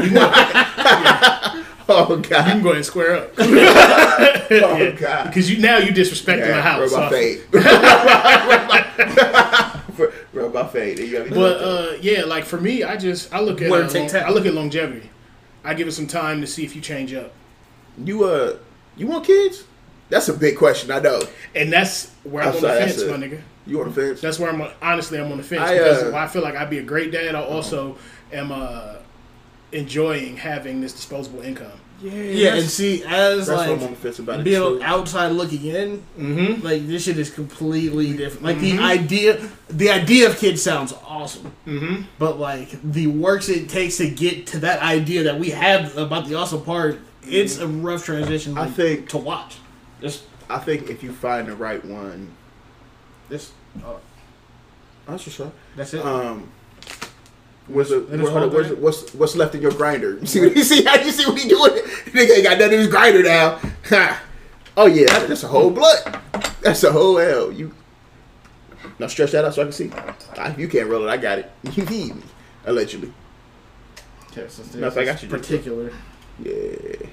oh can god. go ahead and square up. Oh god. Because you now you disrespecting my house. Rub my so- fade. Rub my fade. You gotta- But uh, yeah, like for me, I just I look at uh, long- I look at longevity. I give it some time to see if you change up, you uh, you want kids? That's a big question. I know. and that's where I'm I'm on the fence, a- my nigga. You on the fence? That's where I'm honestly I'm on the fence I, because uh, while I feel like I'd be a great dad. I also am uh, enjoying having this disposable income. Yeah, Yeah, and see, as that's what I'm on like about it. being too. outside looking in, Mm-hmm. like this shit is completely different. Like the idea, the idea of kids sounds awesome, Mm-hmm. but like the works it takes to get to that idea that we have about the awesome part, it's a rough transition. I think- to watch. Just I think if you find the right one, this. Uh, that's for sure. that's it. Um, what's, it, what- hold all on, what's, what's what's left in your grinder? You see what you see? How you see what he doing? Nigga ain't got nothing in his grinder now. Ha. oh yeah, that- that's a whole blood. That's a whole L. You now stretch that out so I can see. Ah, you can't roll it. I got it. You need me allegedly. okay, so No, if I got you, particular. Yeah, yeah.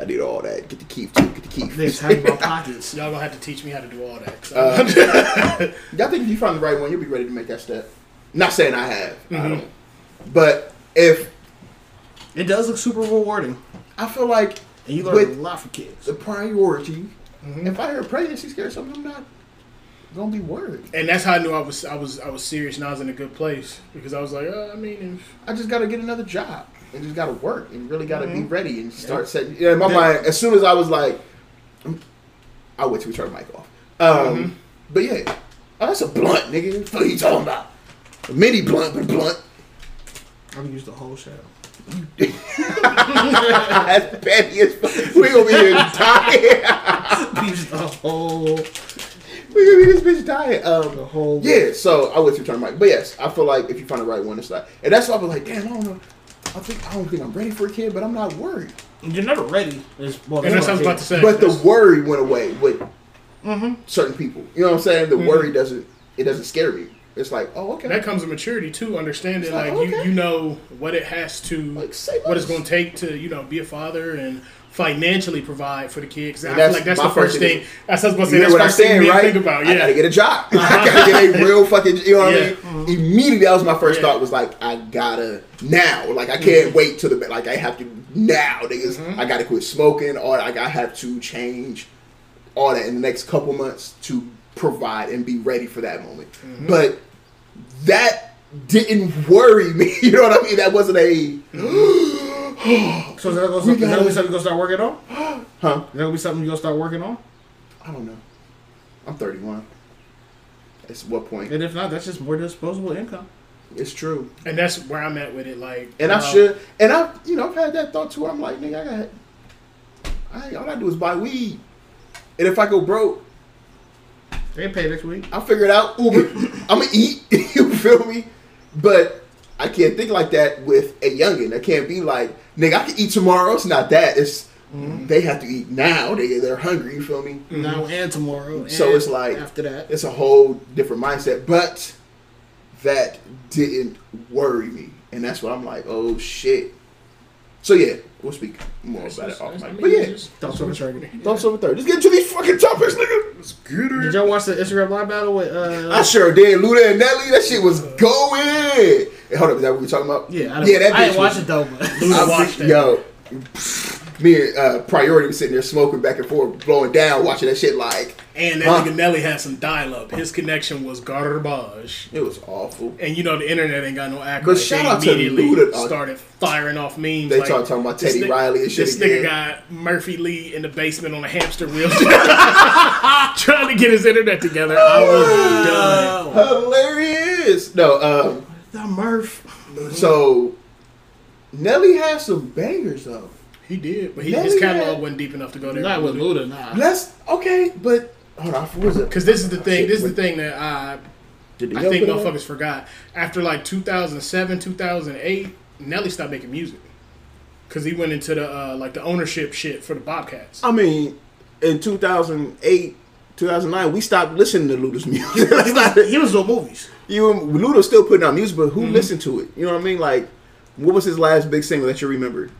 I need all that. Get the keef too. Get the keef. They talking about pockets. Y'all gonna have to teach me how to do all that. Uh, Y'all think if you find the right one, you'll be ready to make that step. Not saying I have. I Mhm. don't. But if It does look super rewarding, I feel like and you learn a lot from kids. the priority, Mhm. if I hear a pregnancy scare or something, I'm not gonna be worried. and that's how I knew I was I was I was serious and I was in a good place because I was like, uh, I mean, if I just gotta get another job and just gotta work and really gotta be Mhm. ready and start setting. Yeah, in my mind, as soon as I was like, I'll wait till we turn the mic off. Um, Mhm. But yeah, oh, that's a blunt, nigga. What are you talking about? A mini blunt, but blunt. I'm gonna use the whole shadow. That's petty as fuck. We gonna be here dying. use the whole, we gonna be this bitch dying. Um, the whole. Yeah, so I would return mic. But yes, I feel like if you find the right one, it's like, and that's why I was like, damn, I don't know. I think I don't think I'm ready for a kid, but I'm not worried. You're never ready. It's, well, and that's what I was what about to say. But the worry went away with Mm-hmm. certain people. You know what I'm saying? The worry doesn't it doesn't scare me. It's like, oh okay. that comes with maturity too. Understanding like, like, you okay. you know what it has to Like, what it's going to take to you know be a father and financially provide for the kid. 'Cause I feel that's like that's my the first thing. That's what I was about to say. you That's what I'm saying, right? think about. Yeah. I gotta get a job. I gotta get a real fucking. You know what Yeah. I mean? Immediately, that was my first Yeah. thought. Was like, I gotta now. Like, I can't mm-hmm. wait till the like I have to now, niggas. Mm-hmm. I gotta quit smoking, or like I have to change all that in the next couple months to provide and be ready for that moment. But that didn't worry me. You know what I mean? That wasn't a So is that gonna, is that gonna be something you're gonna start working on? huh. Is that gonna be something you're gonna start working on? I don't know. I'm 31. It's what point? And if not, that's just more disposable income. It's true. And that's where I'm at with it. Like, And I uh, should, and I, you know, I've had that thought too. I'm like, nigga, I got, I all I do is buy weed, and if I go broke, They pay next week. I'll figure it out. Uber, I'm gonna eat. you feel me? But I can't think like that with a youngin. I can't be like, nigga, I can eat tomorrow. It's not that. It's mm-hmm. they have to eat now. They they're hungry. You feel me? Now and tomorrow. So and it's like- after that. It's a whole different mindset. But that didn't worry me, and that's what I'm like. Oh shit. So yeah, we'll speak more about it off I mic. But yeah. on the trigger. Thoughts over third. Let's get into these fucking topics, nigga. Let's get it. Did y'all watch the Instagram live battle with? Uh, I sure did. Luda and Nelly, that shit was going. Hold up, is that what we talking about? yeah, I yeah, that I bitch didn't watch was- it though. But Luda I watched think- that. Yo, me and uh, Priority was sitting there smoking back and forth, blowing down, watching that shit like And that Huh. nigga Nelly had some dial up. His connection was garbage. it was awful. And you know the internet ain't got no accolades. But shout They out to immediately Luda, uh, started firing off memes. They like, start talking about Teddy Riley and shit This again. nigga got Murphy Lee in the basement on a hamster wheel, trying to get his internet together. I was done. Hilarious. No, um, the Murph. so Nelly has some bangers though. He did, but he, his catalog had- wasn't deep enough to go there. Not with Luda, nah. Let's okay, but hold on, what was it? Because this is the thing. This is the thing that I Did I think put it up? motherfuckers forgot. After like 2007, 2008, Nelly stopped making music because he went into the uh, like the ownership shit for the Bobcats. I mean, in 2008, 2009, we stopped listening to Luda's music. Let's He was doing movies. you Luda's still putting out music, but who listened to it? You know what I mean? Like, what was his last big single that you remember?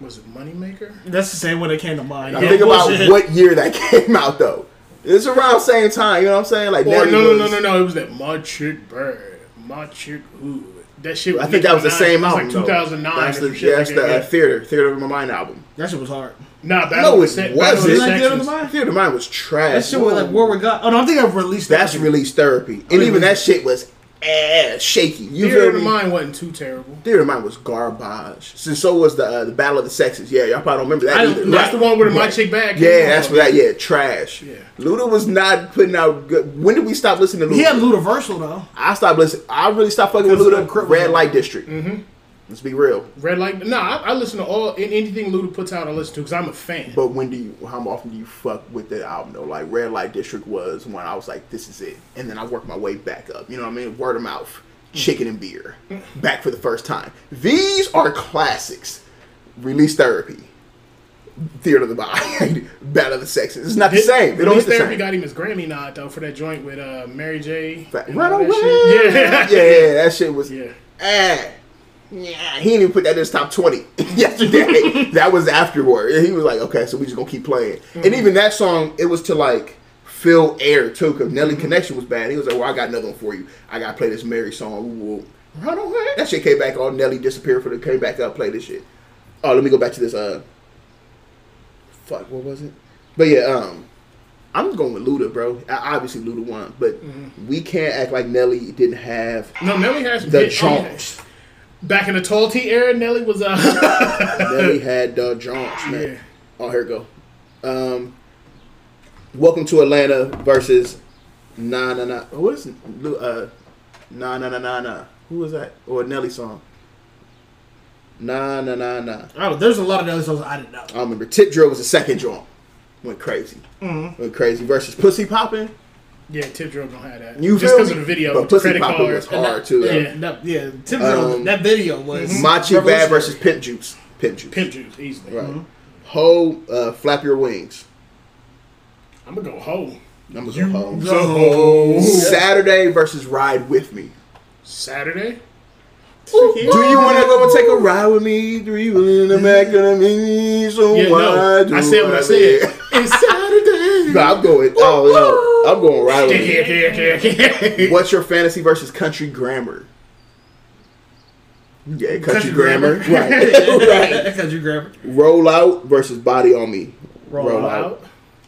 Was it Moneymaker? That's the same one that came to mind. Now Yeah, think about bullshit. what year that came out though. It's around same time. You know what I'm saying? Like, Or no, no, no, was- no, no. It was that My Chick Bad, My Chick Ooh. That shit. I think that was the same album. like 2009. That's the, some shit yeah, like the that, uh, theater, theater of my mind album. That shit was hard. Nah, Battle No, of it wasn't. Battle of the You Theater of the Mind? Theater of Mind was trash. That shit was like where we got. Oh no, I think I've released That's that. released therapy, and mean, even that shit was eh, shaky. You Theater feel of the me? Mind wasn't too terrible. Theater of the Mind was garbage. So, so was the uh, the Battle of the Sexes. Yeah, y'all probably don't remember that I, either. that's the one where the my Right. chick bag. Yeah, that's what that. Yeah, trash. Yeah. Luda was not putting out good. When did we stop listening to Luda? He had Ludaversal though. I stopped listening. I really stopped fucking with Luda. of Red. Light District. Mm-hmm. Let's be real. Red Light. Nah, I, I listen to all anything Luda puts out. I listen to because I'm a fan. But when do you? How often do you fuck with the album though? Like Red Light District was when I was like, this is it, and then I worked my way back up. You know what I mean? Word of mouth, chicken and beer, back for the first time. These are classics. Release therapy. Theater of the Mind, Battle of the Sexes. It's not the same. Don't Release hit the Therapy same. got him his Grammy nod though for that joint with uh, Mary J. Fa- and Run all that away. Yeah, Yeah. yeah, that shit was. Yeah. Eh. Yeah, he didn't even put that in his top twenty yesterday. that was afterward. He was like, "Okay, so we just gonna keep playing." And even that song, it was to like fill air too, because Nelly Connection was bad. He was like, "Well, I got another one for you. I gotta play this Mary song." Ooh, ooh. Run away. That shit came back. All Nelly disappeared for the came back up. Play this shit. Oh, let me go back to this. Uh, fuck, what was it? But yeah, um, I'm going with Luda, bro. Obviously, Luda won, but we can't act like Nelly didn't have No, Nelly has the jaunts. Back in the tall T era, Nelly was uh Nelly had the jaunts, man. Yeah. Oh, here we go. Um, Welcome to Atlanta versus Nah Nah Nah. What is uh Nah Nah Nah Nah Nah? Who was that? Or a Nelly song? Nah Nah Nah Nah. Oh, there's a lot of other songs I didn't know. I remember Tip Drill was the second jaunt. Went crazy. Mm-hmm. Went crazy versus Pussy Poppin'. Yeah, Tip Drill gonna have that. You just because of the video, But the Pussy credit Poppin' card. was hard that- too. Yeah, Yeah. no, yeah. Tim Um, that video was My Chick Bad versus Pimp Juice. Pimp Juice. Pimp Juice, easily. Right. Ho, uh, flap your wings. I'm gonna go ho. I'm gonna go ho. Go. Saturday versus Ride with Me. Saturday. Do you want to go and take a ride with me? Do you want to back of me? So Yeah, why no. do I said what I said. It's Saturday. No, I'm going. Oh no, I'm going ride with Here, me. here, here, here. What's your fantasy versus country grammar? Yeah, country, Country grammar. grammar. Right, right. Country grammar. Roll out versus body on me. Roll out.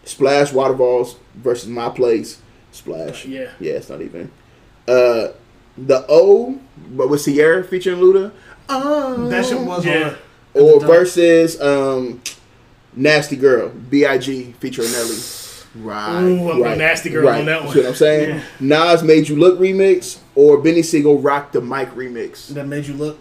Splash waterfalls versus my place. Splash. Yeah. Yeah, it's not even. Uh, the O, but with Ciara featuring Luda. Oh, That shit was Yeah. hard. or versus um, Nasty Girl, B.I.G. featuring Nelly. Right. Ooh, I'm right, going Nasty Girl right. on that one. See what I'm saying? Nas made you look remix or Beanie Sigel rock the mic remix. That made you look.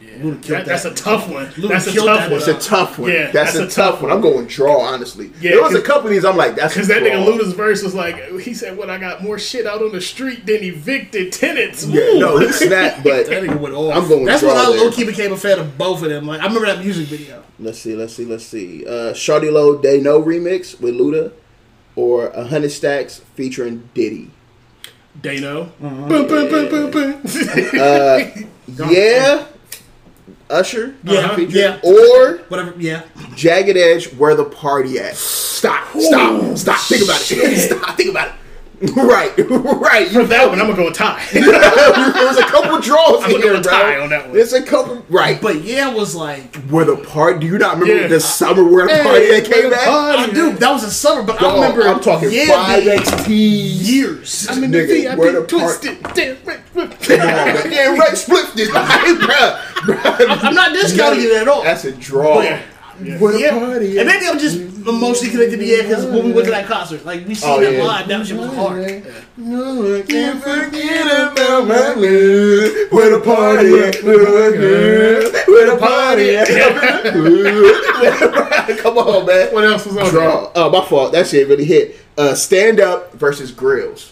Yeah. Luda That, that's a tough one. Luda That's a killed tough that one. It's a tough one. Yeah, that's, a, tough one. I'm going draw, honestly. Yeah, there was a couple of these. I'm like, that's Because that nigga draw. Luda's verse was like, he said, "When I got more shit out on the street than evicted tenants." Yeah, no, he snapped, but That nigga went off. I'm going That's when I there. low key became a fan of both of them. Like I remember that music video. Let's see, let's see, let's see. Uh, Shawty Lo Dey Know remix with Luda, or a hundred stacks featuring Diddy. Dano. Uh-huh. Boom, boom, boom, boom, boom. Uh, yeah, Usher. Yeah, featuring- yeah. Or Whatever. Yeah. Jagged Edge, where the party at? Stop, stop, stop. Think about it. stop. Think about it. Right, right. For that one, I'm gonna go with tie. There's a couple draws I'm in gonna go here, with bro. tie on that one. There's a couple. Right, But yeah, was like where the party? Do you not remember Yeah. the summer where the party that came back? I do. That was a summer, but I Dog, remember. I'm talking yeah, five being XT years. I'm in the Nigga, where the VIP part- twisted. Damn, right, right. Come on, man. Yeah, right. Split this, bruh. bruh. I'm not discounting it at all. That's a draw. Yeah. Yeah. Where the Yeah, party? and maybe I'm just emotionally connected to the yeah because when we went to that concert, like we seen Oh, that yeah. live, that shit was hard. No, I can't forget about my love. Where the party at? Where the party at? Come on, man. What else was on? Draw. Oh, my fault. That shit really hit. Uh, stand up versus grills.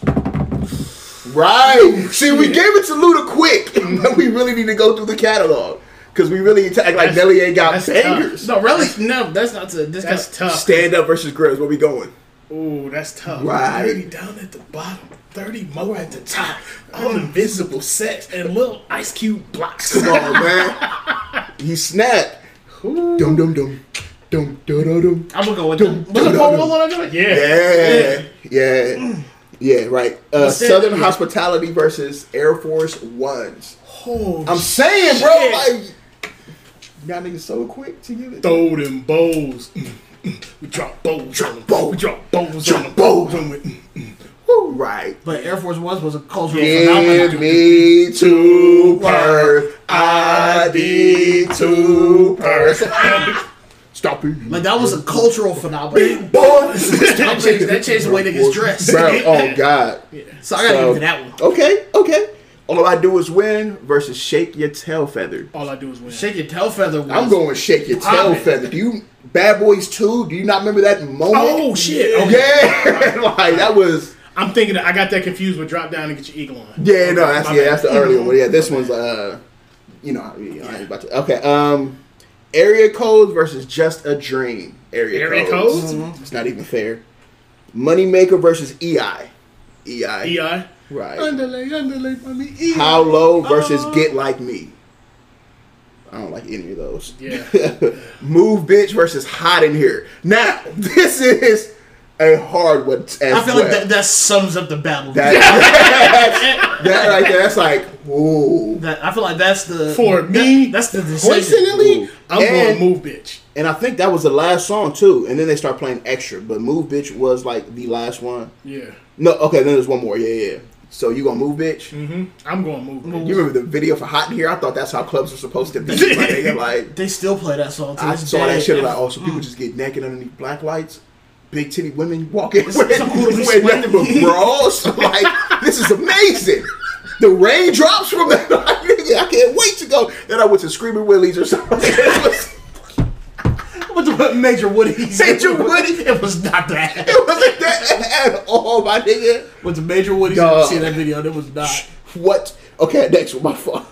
Right. See, we gave it to Luda quick, but we really need to go through the catalog because we really need to act like That's- Nelly ain't got that's bangers. No, really, no, that's not to this. That's tough. Stand up versus grills. Where we going? Ooh, that's tough. Right. 30 down at the bottom, 30 more at the top. All invisible sex and little ice cube blocks. Come on, man. He snapped. Dum dum dum. Dum dum dum dum. I'm gonna go with them. Was it Paul on that joint? Yeah. Yeah, yeah, yeah. Right. Uh? Southern Hospitality versus Air Force Ones. Oh, I'm saying, bro, shit. like y'all niggas so quick to give it. Throw mm, mm, mm. them bows. We drop bows. Drop on 'em. bows. We drop bows. Drop on 'em. bows. When we- Woo, Right. But Air Force One was a cultural Give phenomenon. me two Perth. I need two Perth. Stop it. Like that was a cultural phenomenon. Boys. that changed, that changed the way niggas dress. Bro, oh God. So I gotta So- give you that one. Okay, okay. All I do is win versus shake your tail feather. All I do is win. Shake your tail feather. Was, I'm going with shake your tail Poppin'. feather. Do you Bad Boys 2? Do you not remember that moment? Oh shit! Okay. Yeah, like that was. I'm thinking that I got that confused with drop down and get your eagle on. Yeah, no, that's My yeah, bad. that's the earlier one. Yeah, this one's uh, you know, I I ain't about to. Okay, um, area codes versus just a dream. Area, Area codes. codes? It's not even fair. Moneymaker versus EI. EI. EI. Right. Underlay, underlay, mommy. EI. How low versus Uh. get like me. I don't like any of those. Yeah. Move bitch versus hot in here. Now this is a hard one as I feel well. like that, that sums up the battle. That, that right there, that's like, ooh. That- I feel like that's the For that- me, that's the decision. Personally, I'm and, going move, bitch. and I think that was the last song too. And then they start playing extra, but Move Bitch was like the last one. Yeah. No, okay, then there's one more. Yeah, yeah. So you gonna move, bitch? Mm-hmm. I'm going to move, bitch. You remember the video for Hot in Here? I thought that's how clubs were supposed to be. my nigga. Like They still play that song. To I saw day. that shit like, oh, so people just get naked underneath black lights. Big titty women walking with, it's so cool to nothing but bras. like this is amazing. The raindrops from that. nigga, I can't wait to go. Then I went to Screaming Willies or something. What's the Major Woody? Major Woody? It was not that. it wasn't that at all, my nigga. What's the Major Woody? Dog. See that video? It was not. What? Okay, next one. My fault.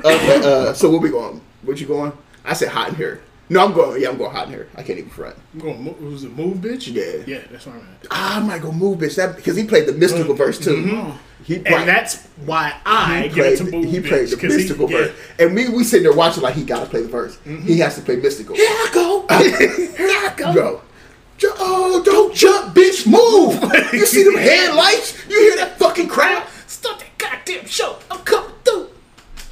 Okay, uh, so where we going? What you going? I said hot in here. No, I'm going. Yeah, I'm going hot in here. I can't even front. I'm going. Was it move, bitch? Yeah. Yeah, that's what I'm at. Ah, I might go move, bitch. That because he played the Mystikal verse too. He And that's why I he get played, to move, he bitch. played the he- Mystikal yeah. verse, and me we sitting there watching like he got to play the verse. He has to play Mystikal. Here I go. Here I go. Bro. Oh, don't jump, bitch, move! you see them headlights? You hear that fucking crowd? Stop that goddamn show! I'm coming through.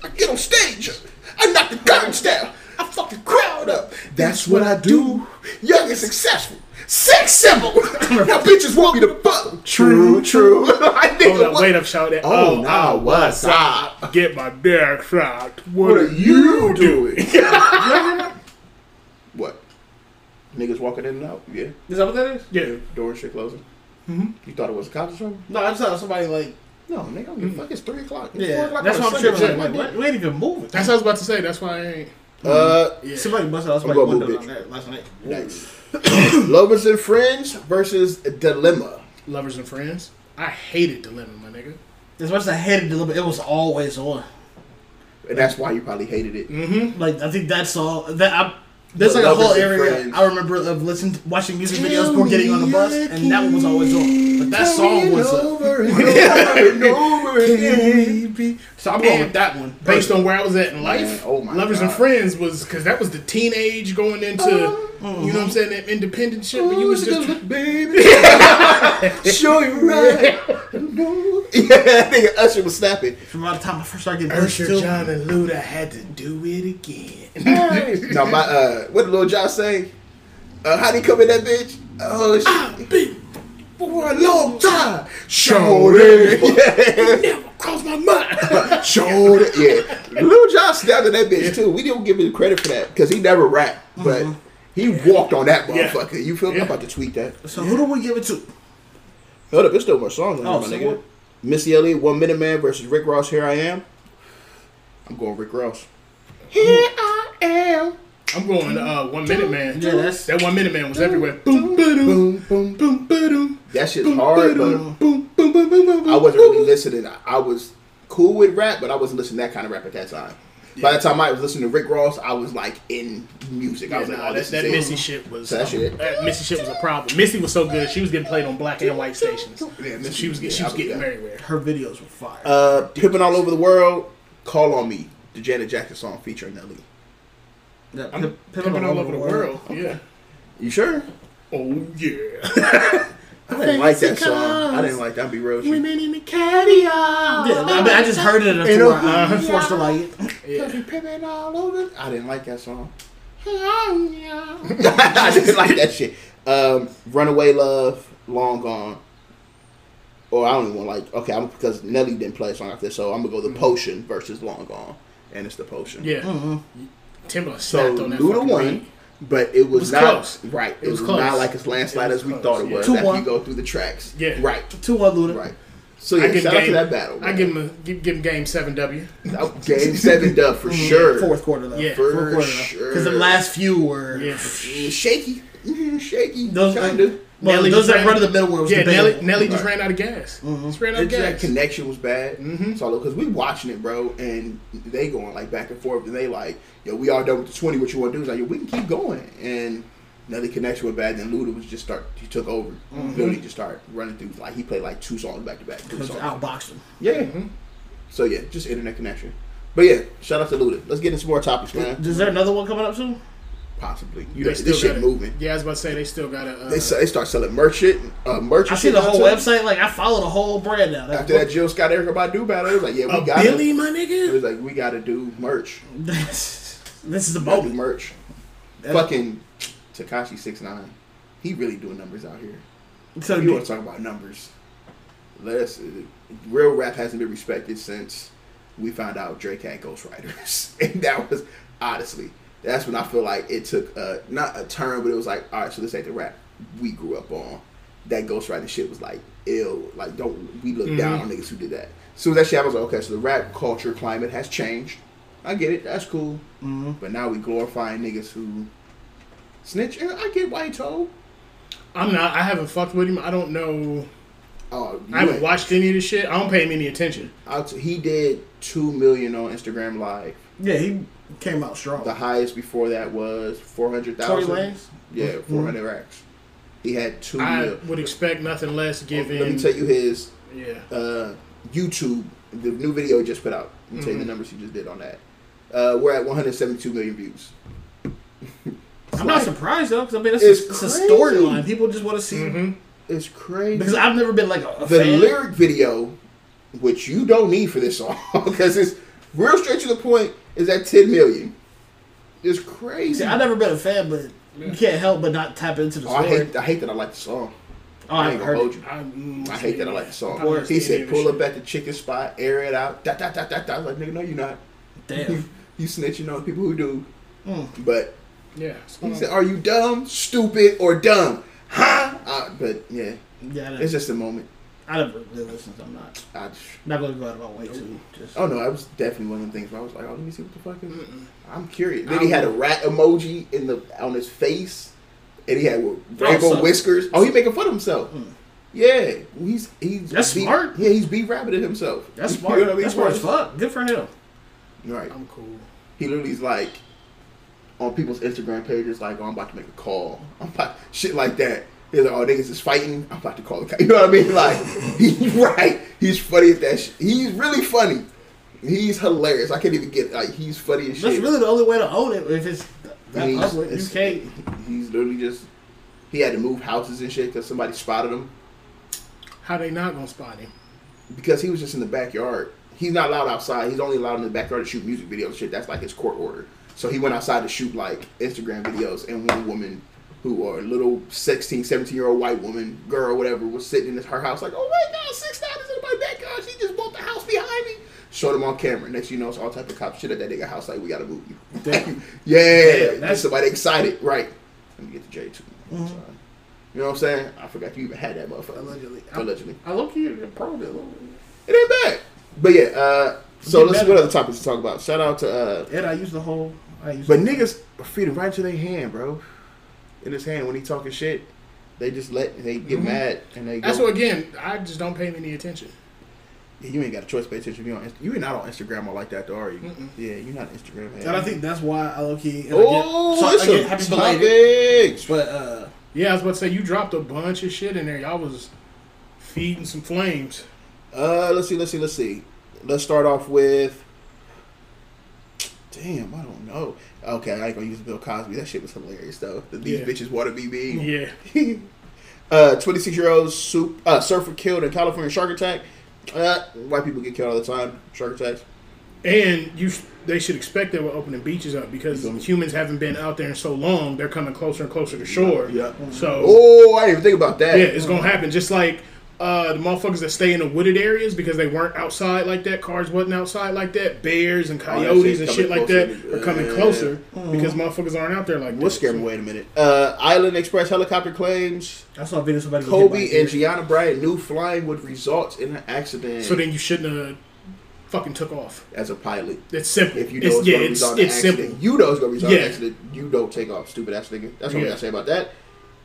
I get on stage. I knock the curtains down. I fuck the crowd up. That's what I do. Young and successful. Sex symbol. now bitches want me to fuck. True, true. I think Hold up, wait up, shout that. Oh, now what's up? Get my dick sucked. What, What are are you doing? doing? what? Niggas walking in and out? Yeah. Is that what that is? Yeah. Door and shit closing. Mm-hmm. You thought it was a cop or something? No, I just saw somebody like. No, nigga, I don't give a fuck. It's 3 o'clock. It's 4 Yeah, o'clock that's on what a I'm Sunday. tripping. Like, what? We ain't even moving. That's what I was about to say. That's why I ain't. Uh, Yeah. Somebody busted out I'm somebody's gonna window move, on that last night. nice. Lovers and Friends versus Dilemma. Lovers and friends. I hated Dilemma, my nigga. As much as I hated it a it was always on. And that's why you probably hated it. Mm-hmm. Like I think that's all. That I, there's like a whole area Friends. I remember of listening, watching music videos before getting on the bus, and that one was always on. But that song was. Uh, a, over and over and over again. so I'm going with that one. Based on where I was at in life, Man, oh my Lovers and Friends was because that was the teenage going into, you uh-huh. know what I'm saying, that independent shit. But you was just baby. Show you right. yeah, I think Usher was snapping. From around the time I first started getting pushed Usher, to, Jon, and Luda had to do it again. now my uh, what did Lil Jon say? Uh, how he come in that bitch? Oh, shit. Been for a long time. Showed it. Yeah. never crossed my mind. Showed it. Yeah. Lil Jon stabbed in that bitch too. We don't give him credit for that because he never rapped, but he walked on that Yeah. motherfucker. You feel me? Yeah. I'm about to tweet that. so who do we give it to? Hold up, there's still more songs on Oh, there, my so nigga. what- Missy Elliott, One Minute Man versus Rick Ross. Here I am. I'm going Rick Ross. Here I am. I'm going uh, One Minute Man. Yeah, that's- that One Minute Man was everywhere. Boom, boom, Boom, boom. boom, boom, That shit's hard, but boom, boom, boom, boom, boom. I wasn't really listening. I- I was cool with rap, but I wasn't listening to that kind of rap at that time. By the time I was listening to Rick Ross, I was like in music. I Yeah, was like, nah, oh, that, this that is Missy it. shit was That shit. that Missy shit was a problem. Missy was so good; she was getting played on black and white stations. Yeah, So Missy- she was get, she yeah, was I getting believe that. everywhere. Her videos were fire. Uh, pimping all over the world. Call on me, the Janet Jackson song featuring Nelly. That I'm Pimp- pimping all over the world. Yeah. You sure? Oh yeah. I didn't like that song. I didn't like that. Be real. with you. Women in the caviar. Yeah, I, mean, I just heard it enough to no- where I'm forced to like it. Yeah. Pimping all over. I didn't like that song. I didn't like that shit. Um, Runaway Love, Long Gone. or I don't even want like okay, I'm because Nelly didn't play a song after this, so I'm gonna go the Potion versus Long Gone, and it's the Potion. Yeah. Mm-hmm. Timbaland So snapped on that. Luda fucking won, beat. but it was, was not close. right. It, It was, was close. not like as landslide as we close, thought it was. Two after one. you go through the tracks. Yeah. Right. Two one Luda. Right. So I yeah, give shout out to that battle. I give him a, give, give him game seven W. Oh, game seven dub for sure. Mm-hmm. Fourth quarter though. Yeah. For Fourth quarter sure. Because the last few were Yeah. Shaky, Mm, shaky. those. kinda. Well, Nelly those just that ran- run in the middle was Yeah. Nelly, Nelly just Right. ran out of gas. Mm-hmm. Just ran out of It's that gas. connection was bad. Mhm. So because we watching it, bro, and they going like back and forth, and they like, yo, we all done with the twenty. What you want to do? Is like, yo, we can keep going. And Nelly connection was bad. Then Luda was just start. He took over. Literally just started running through. Like he played like two songs back to back. Because outboxed him. Yeah. So yeah, just internet connection. But yeah, shout out to Luda. Let's get into some more topics, man. Is there another one coming up soon? Possibly. You They know, still this shit gotta- moving. Yeah, I was about to say they still got to. Uh, They, they start selling merch shit. Uh, merch. I see the whole website. Like I follow the whole brand now. After that Jill Scott Erykah Badu battle, it was like, yeah, we got Billy, it. my It was like, we got to do merch. this is the We gotta do moment. merch. That's- Fucking Tekashi six nine. He really doing numbers out here. So you want to talk about numbers? Let's. Real rap hasn't been respected since we found out Drake had ghostwriters, and that was honestly that's when I feel like it took uh not a turn, but it was like, all right, so this ain't the rap we grew up on. That ghostwriting shit was like ill. Like, don't we look down on niggas who did that? So that shit, I was like, okay, so the rap culture climate has changed. I get it, that's cool. But now we glorifying niggas who snitch. And I get why he told. I'm not. I haven't fucked with him. I don't know. Oh, I haven't ain't- watched any of this shit. I don't pay him any attention. I'll t- he did two million on Instagram Live. Yeah, he came out strong. The highest before that was four hundred Tory thousand. Lanez. Yeah, four hundred racks. He had two. I mil. would expect nothing less given. Let me tell you his Yeah. uh, YouTube, the new video he just put out. Let me tell you the numbers he just did on that. Uh, we're at 172 million views. I'm not surprised though, because I mean it's, It's a, it's a storyline. People just want to see Mm-hmm. It's crazy. because I've never been like a, a the fan. lyric video, which you don't need for this song, because it's real straight to the point, is at 10 million. It's crazy. See, I've never been a fan, but you can't help but not tap into the Oh, I hate, I hate that I like the song. oh, I I ain't gonna heard hold you. I, mm, I hate that I like the song. He understand said, this "Pull shit. up at the chicken spot, air it out." Da da da da da. I was like, nigga, no, you're not. Damn. You snitching on people who do. Mm. But Yeah. he said, "Are you dumb, stupid, or dumb?" Huh? Uh, but yeah, Yeah, it's just a moment. I never really listen. So I'm not I just, not going to go out of my way to just. oh no, I was definitely one of the things where I was like, "Oh, let me see what the fuck is." I'm curious. Then he had a rat emoji in the on his face, and he had oh, rainbow so- whiskers. Oh, he making fun of himself. Mm. Yeah, he's he's That's beat- smart. Yeah, he's be rabbited himself. That's You smart. know what I mean? That's smart as fuck. Good for him. Right. I'm cool. He literally is like on people's Instagram pages, like, oh, I'm about to make a call. I'm about shit like that. He's like, oh, niggas is fighting. I'm about to call the cop. You know what I mean? Like, he's right. He's funny at that shit. He's really funny. He's hilarious. I can't even get like he's funny as shit. That's shit. really the only way to own it. If it's that He's- public, you can't. He's literally just. He had to move houses and shit because somebody spotted him How they not gonna spot him? because he was just in the backyard. He's not allowed outside. He's only allowed in the backyard to shoot music videos. and Shit, that's like his court order. So he went outside to shoot like Instagram videos, and one woman who, or a little 16, 17 year old white woman, girl, whatever, was sitting in her house like, oh my god, six dollars in my backyard. She just bought the house behind me. Showed him on camera. Next, you know, it's all type of cop shit at that nigga house. Like, we gotta move you. Damn. yeah, Damn, that's somebody excited, right? Let me get the J too. I'm sorry. You know what I'm saying? I forgot you even had that motherfucker. Allegedly. Allegedly. I look here probably a little bit. It ain't bad. But yeah, uh, so let's see better. what other topics to talk about. Shout out to uh And I use the whole. I use. but niggas are feeding right to their hand, bro. In his hand when he talking shit, they just let they get mad and they go. That's what again. I just don't pay him any attention. Yeah, you ain't got a choice to pay attention. You on you ain't not on Instagram or like that, though, are you? Mm-mm. Yeah, you're not Instagram. and I think that's why I low key. Oh, I get, it's so, I a get happy belated. But uh, Yeah, I was about to say you dropped a bunch of shit in there. Y'all was feeding some flames. Uh, let's see, let's see, let's see. Let's start off with. Damn, I don't know. Okay, I ain't gonna use Bill Cosby. That shit was hilarious though. The These Yeah. bitches want to be me. Yeah. uh, 26 year old soup, uh, surfer killed in California shark attack. Uh, white people get killed all the time. Shark attacks. And you, they should expect that we're opening beaches up because humans haven't been out there in so long. They're coming closer and closer to shore. Yeah. So Oh, I didn't even think about that. yeah, it's gonna happen. Just like uh, the motherfuckers that stay in the wooded areas because they weren't outside like that. Cars wasn't outside like that. Bears and coyotes shit's and shit like that closer. are coming Yeah. closer because motherfuckers aren't out there like What that. scared me? Wait a minute. Uh, Island Express helicopter claims I saw a video somebody was hit by a Kobe and Gianna Bryant knew flying would result in an accident So then you shouldn't have fucking took off. as a pilot. It's simple. If you know it's, it's, yeah, going to it's result in an it's accident, simple. you know it's going to result in Yeah. an accident. You don't take off, stupid ass nigga. That's what I Yeah. gotta say about that.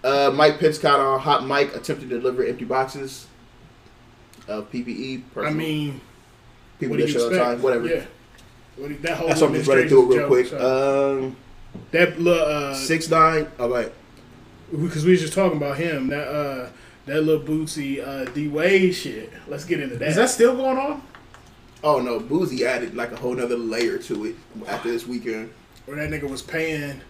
Uh, Mike Pence caught on hot mic attempted to deliver empty boxes of PPE. I mean, people that show time, whatever. Yeah. What that whole That's something. Just running through it real quick. so. Um, that little uh, six nine. All right. because we was just talking about him. That uh, that little Boosie uh, D Wade shit. Let's get into that. Is that still going on? Oh no, Boosie added like a whole nother layer to it after this weekend. where that nigga was paying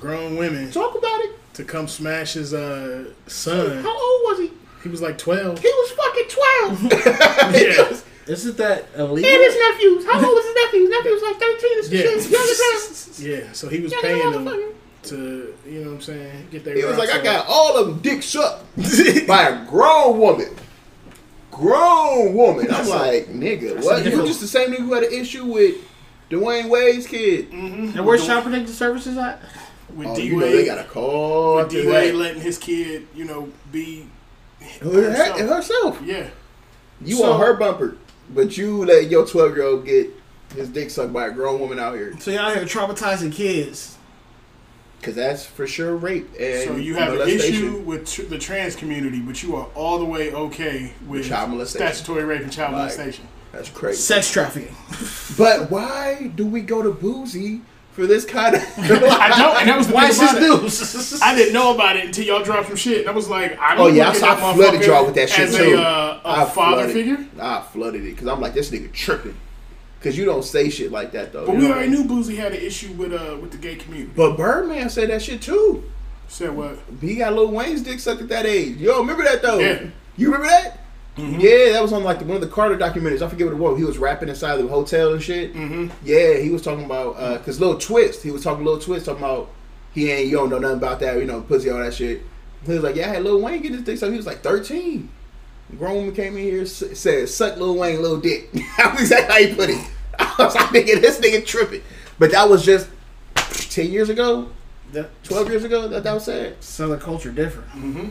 grown women Talk about it. To come smash his uh, son? How old was he? He was like twelve. He was fucking twelve. Yeah. Isn't that illegal? And his nephews. How old was his nephew? His nephew was like thirteen. His Yeah. shit. Young. Yeah, so he was Young paying them to, you know what I'm saying, get their. He was like, rocks I got all of them dick sucked by a grown woman. Grown woman. I'm like, nigga, what? You just the same nigga who had an issue with Dwyane Wade's kid. And where's Child Protective Services at? With Oh, D you know they got a call. With after D Wade letting his kid, you know, be oh, herself. herself. Yeah, You So- on her bumper, but you let your 12 year old get his dick sucked by a grown woman out here. So y'all here traumatizing kids. Because that's for sure rape. And so you have an issue with tr- the trans community, but you are all the way okay with Child molestation. statutory rape and child Like- molestation. That's crazy. Sex trafficking. But why do we go to Boosie for this kind of. I know, and that was the Why thing is about news? I didn't know about it until y'all dropped some shit. And I was like, I Oh don't Oh yeah, I, I flooded y'all with that shit as too. a, uh, a I father flooded- figure. I flooded it because I'm like, this nigga tripping. Because you don't say shit like that though. But we already what I mean? knew Boosie had an issue with uh with the gay community. But Birdman said that shit too. Said what? He got Lil Wayne's dick sucked at that age. Yo, remember that though? Yeah. You remember that? Mm-hmm. Yeah, that was on like the, one of the Carter documentaries. I forget what it was. He was rapping inside the hotel and shit. Mm-hmm. Yeah, he was talking about uh, because Lil Twist. He was talking Lil Twist talking about he ain't you don't know nothing about that. You know, pussy all that shit. He was like, yeah, I had Lil Wayne get his dick so He was like thirteen. Grown woman came in here said, "Suck Lil Wayne, little dick." That was exactly how he put it. I was like, "Nigga, this nigga tripping." But that was just ten years ago, twelve years ago that that was said. Southern culture different. Mm-hmm.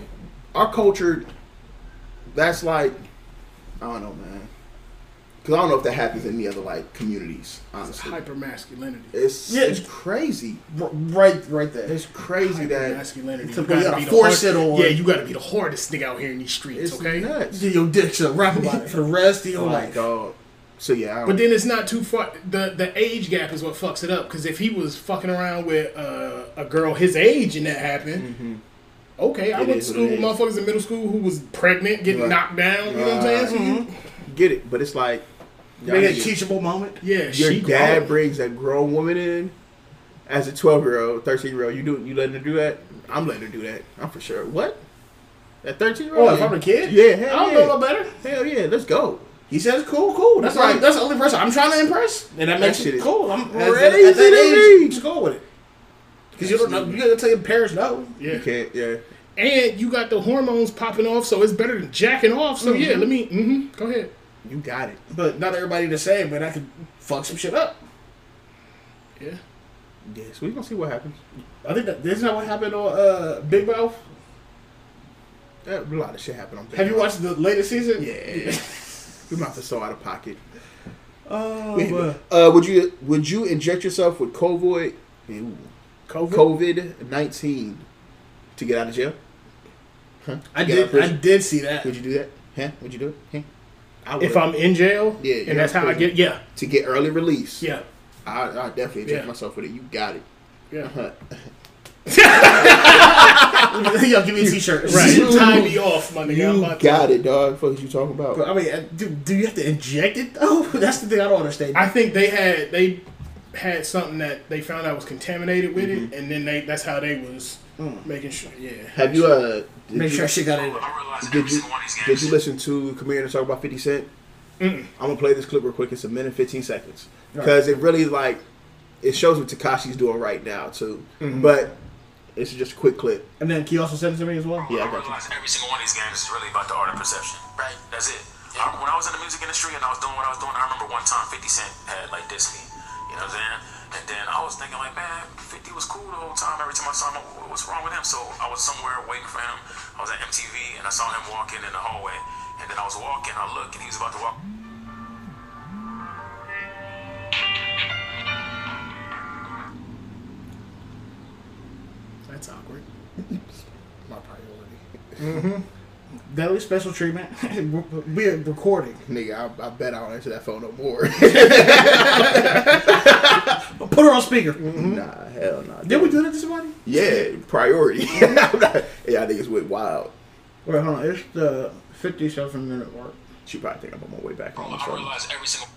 Our culture, that's like, I don't know, man. Because I don't know if that happens in any other like communities. Honestly, Hyper masculinity. it's Yeah. it's crazy. R- right, right there. It's crazy that masculinity. So You gotta gotta be the force hard- it on- Yeah, you got to be the hardest nigga out here in these streets. it's okay. nuts. Get your dick sucked. Rap about it for the rest of your Like, life. dog. So yeah, I don't, But then it's not too far. The the age gap is what fucks it up. Because if he was fucking around with uh, a girl his age and that happened, okay, I Mm-hmm. It went to school with is. motherfuckers in middle school who was pregnant, getting Right. knocked down. You know what I'm saying? So you- get it, but it's like y'all Make a teachable moment. yeah, your she dad grown. brings a grown woman in as a twelve year old, thirteen year old. You do you letting her do that? I'm letting her do that. I'm for sure. What? At thirteen year old? Oh, if I'm a kid? Yeah, hell I don't yeah. know no better. Hell yeah, let's go. He says cool, cool. That's Right. right. That's the only person I'm trying to impress, and that makes shit it is cool. I'm at, crazy at that to age. Just go with it. Because you don't know. You gotta tell your parents no. Yeah. You can't. Yeah. And you got the hormones popping off, so it's better than jacking off. So yeah, let me. hmm go ahead. You got it. But not everybody the same. But I could fuck some shit up. Yeah. Yeah. So we gonna see what happens. I think that isn't that what happened on uh, Big Mouth. A lot of shit happened on. Big Have you watched the latest season? Yeah. Your mouth is so out of pocket. Oh, Uh, would you would you inject yourself with COVID COVID. COVID nineteen to get out of jail? Huh? I Get out of did. I did see that. Would you do that? Huh? Would you do it? Huh? I would. if I'm in jail, Yeah, and that's how I get. Yeah, to get early release, yeah, I I definitely inject Yeah. myself with it. You got it. yeah. Huh. Yo, give me a t-shirt. Right. You- Tie me off, my nigga. I'm You about to- got it, dog. Fuck is you talking about? But I mean, uh, do, do you have to inject it though? That's the thing I don't understand. I think they had they had something that they found out was contaminated with Mm-hmm. it, and then they that's how they was making sure. Yeah. Have you uh? Did Make you, sure shit got in. Did you did you listen to Comedian talk about Fifty Cent? I'm gonna play this clip real quick. It's a minute fifteen seconds because it really like it shows what Tekashi's doing right now too. Mm-hmm. But This is just a quick clip. And then can you also send it to me as well? Yeah, I I got you. every single one of these games is really about the art of perception. Right. That's it. I, when I was in the music industry and I was doing what I was doing, I remember one time 50 Cent had like dissed me. You know what I'm saying? And then I was thinking like, man, 50 was cool the whole time. Every time I saw him, what's wrong with him? So I was somewhere waiting for him. I was at MTV and I saw him walking in the hallway. And then I was walking, I looked, and he was about to walk. That's awkward. My priority. Mm-hmm. Very special treatment. We're recording. Nigga, I, I bet I don't answer that phone no more. Put her on speaker. nah, mm-hmm. hell nah. Did we do that to somebody? Yeah, priority. Not- yeah, I think it's went wild. Wait, hold on. It's the 57 minute mark. She probably think I'm on my way back home. Oh, I So realized every single.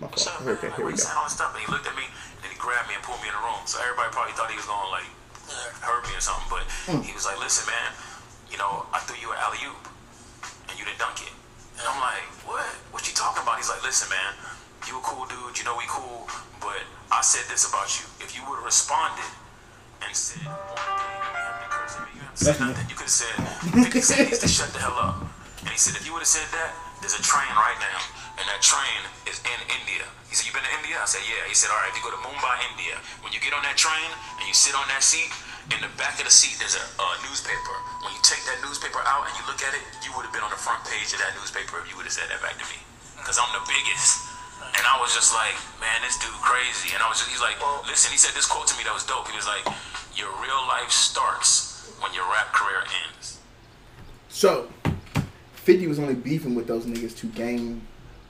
my What's fault. up. Okay, Like, here we go. you saying all this stuff, and he looked at me, and then he grabbed me and pulled me in the room. So everybody probably thought he was gonna like hurt me or something, but hmm. he was like, "Listen, man, you know, I threw you an alley oop, and you didn't dunk it." And I'm like, "What? What you talking about?" He's like, "Listen, man, you a cool dude. You know we cool, but I said this about you. If you would have responded." And said one thing, you didn't have to curse at me, you didn't have to say nothing. You could have said, 50 Cent needs to shut the hell up. And he said, if you would have said that, there's a train right now, and that train is in India. He said, you been to India? I said, yeah. He said, all right, if you go to Mumbai, India, when you get on that train and you sit on that seat, in the back of the seat, there's a, a newspaper. When you take that newspaper out and you look at it, you would have been on the front page of that newspaper if you would have said that back to me. Because I'm the biggest. And I was just like, man, this dude crazy. And I was just, he's like, listen, he said this quote to me that was dope. He was like, your real life starts when your rap career ends. So, 50 was only beefing with those niggas to gain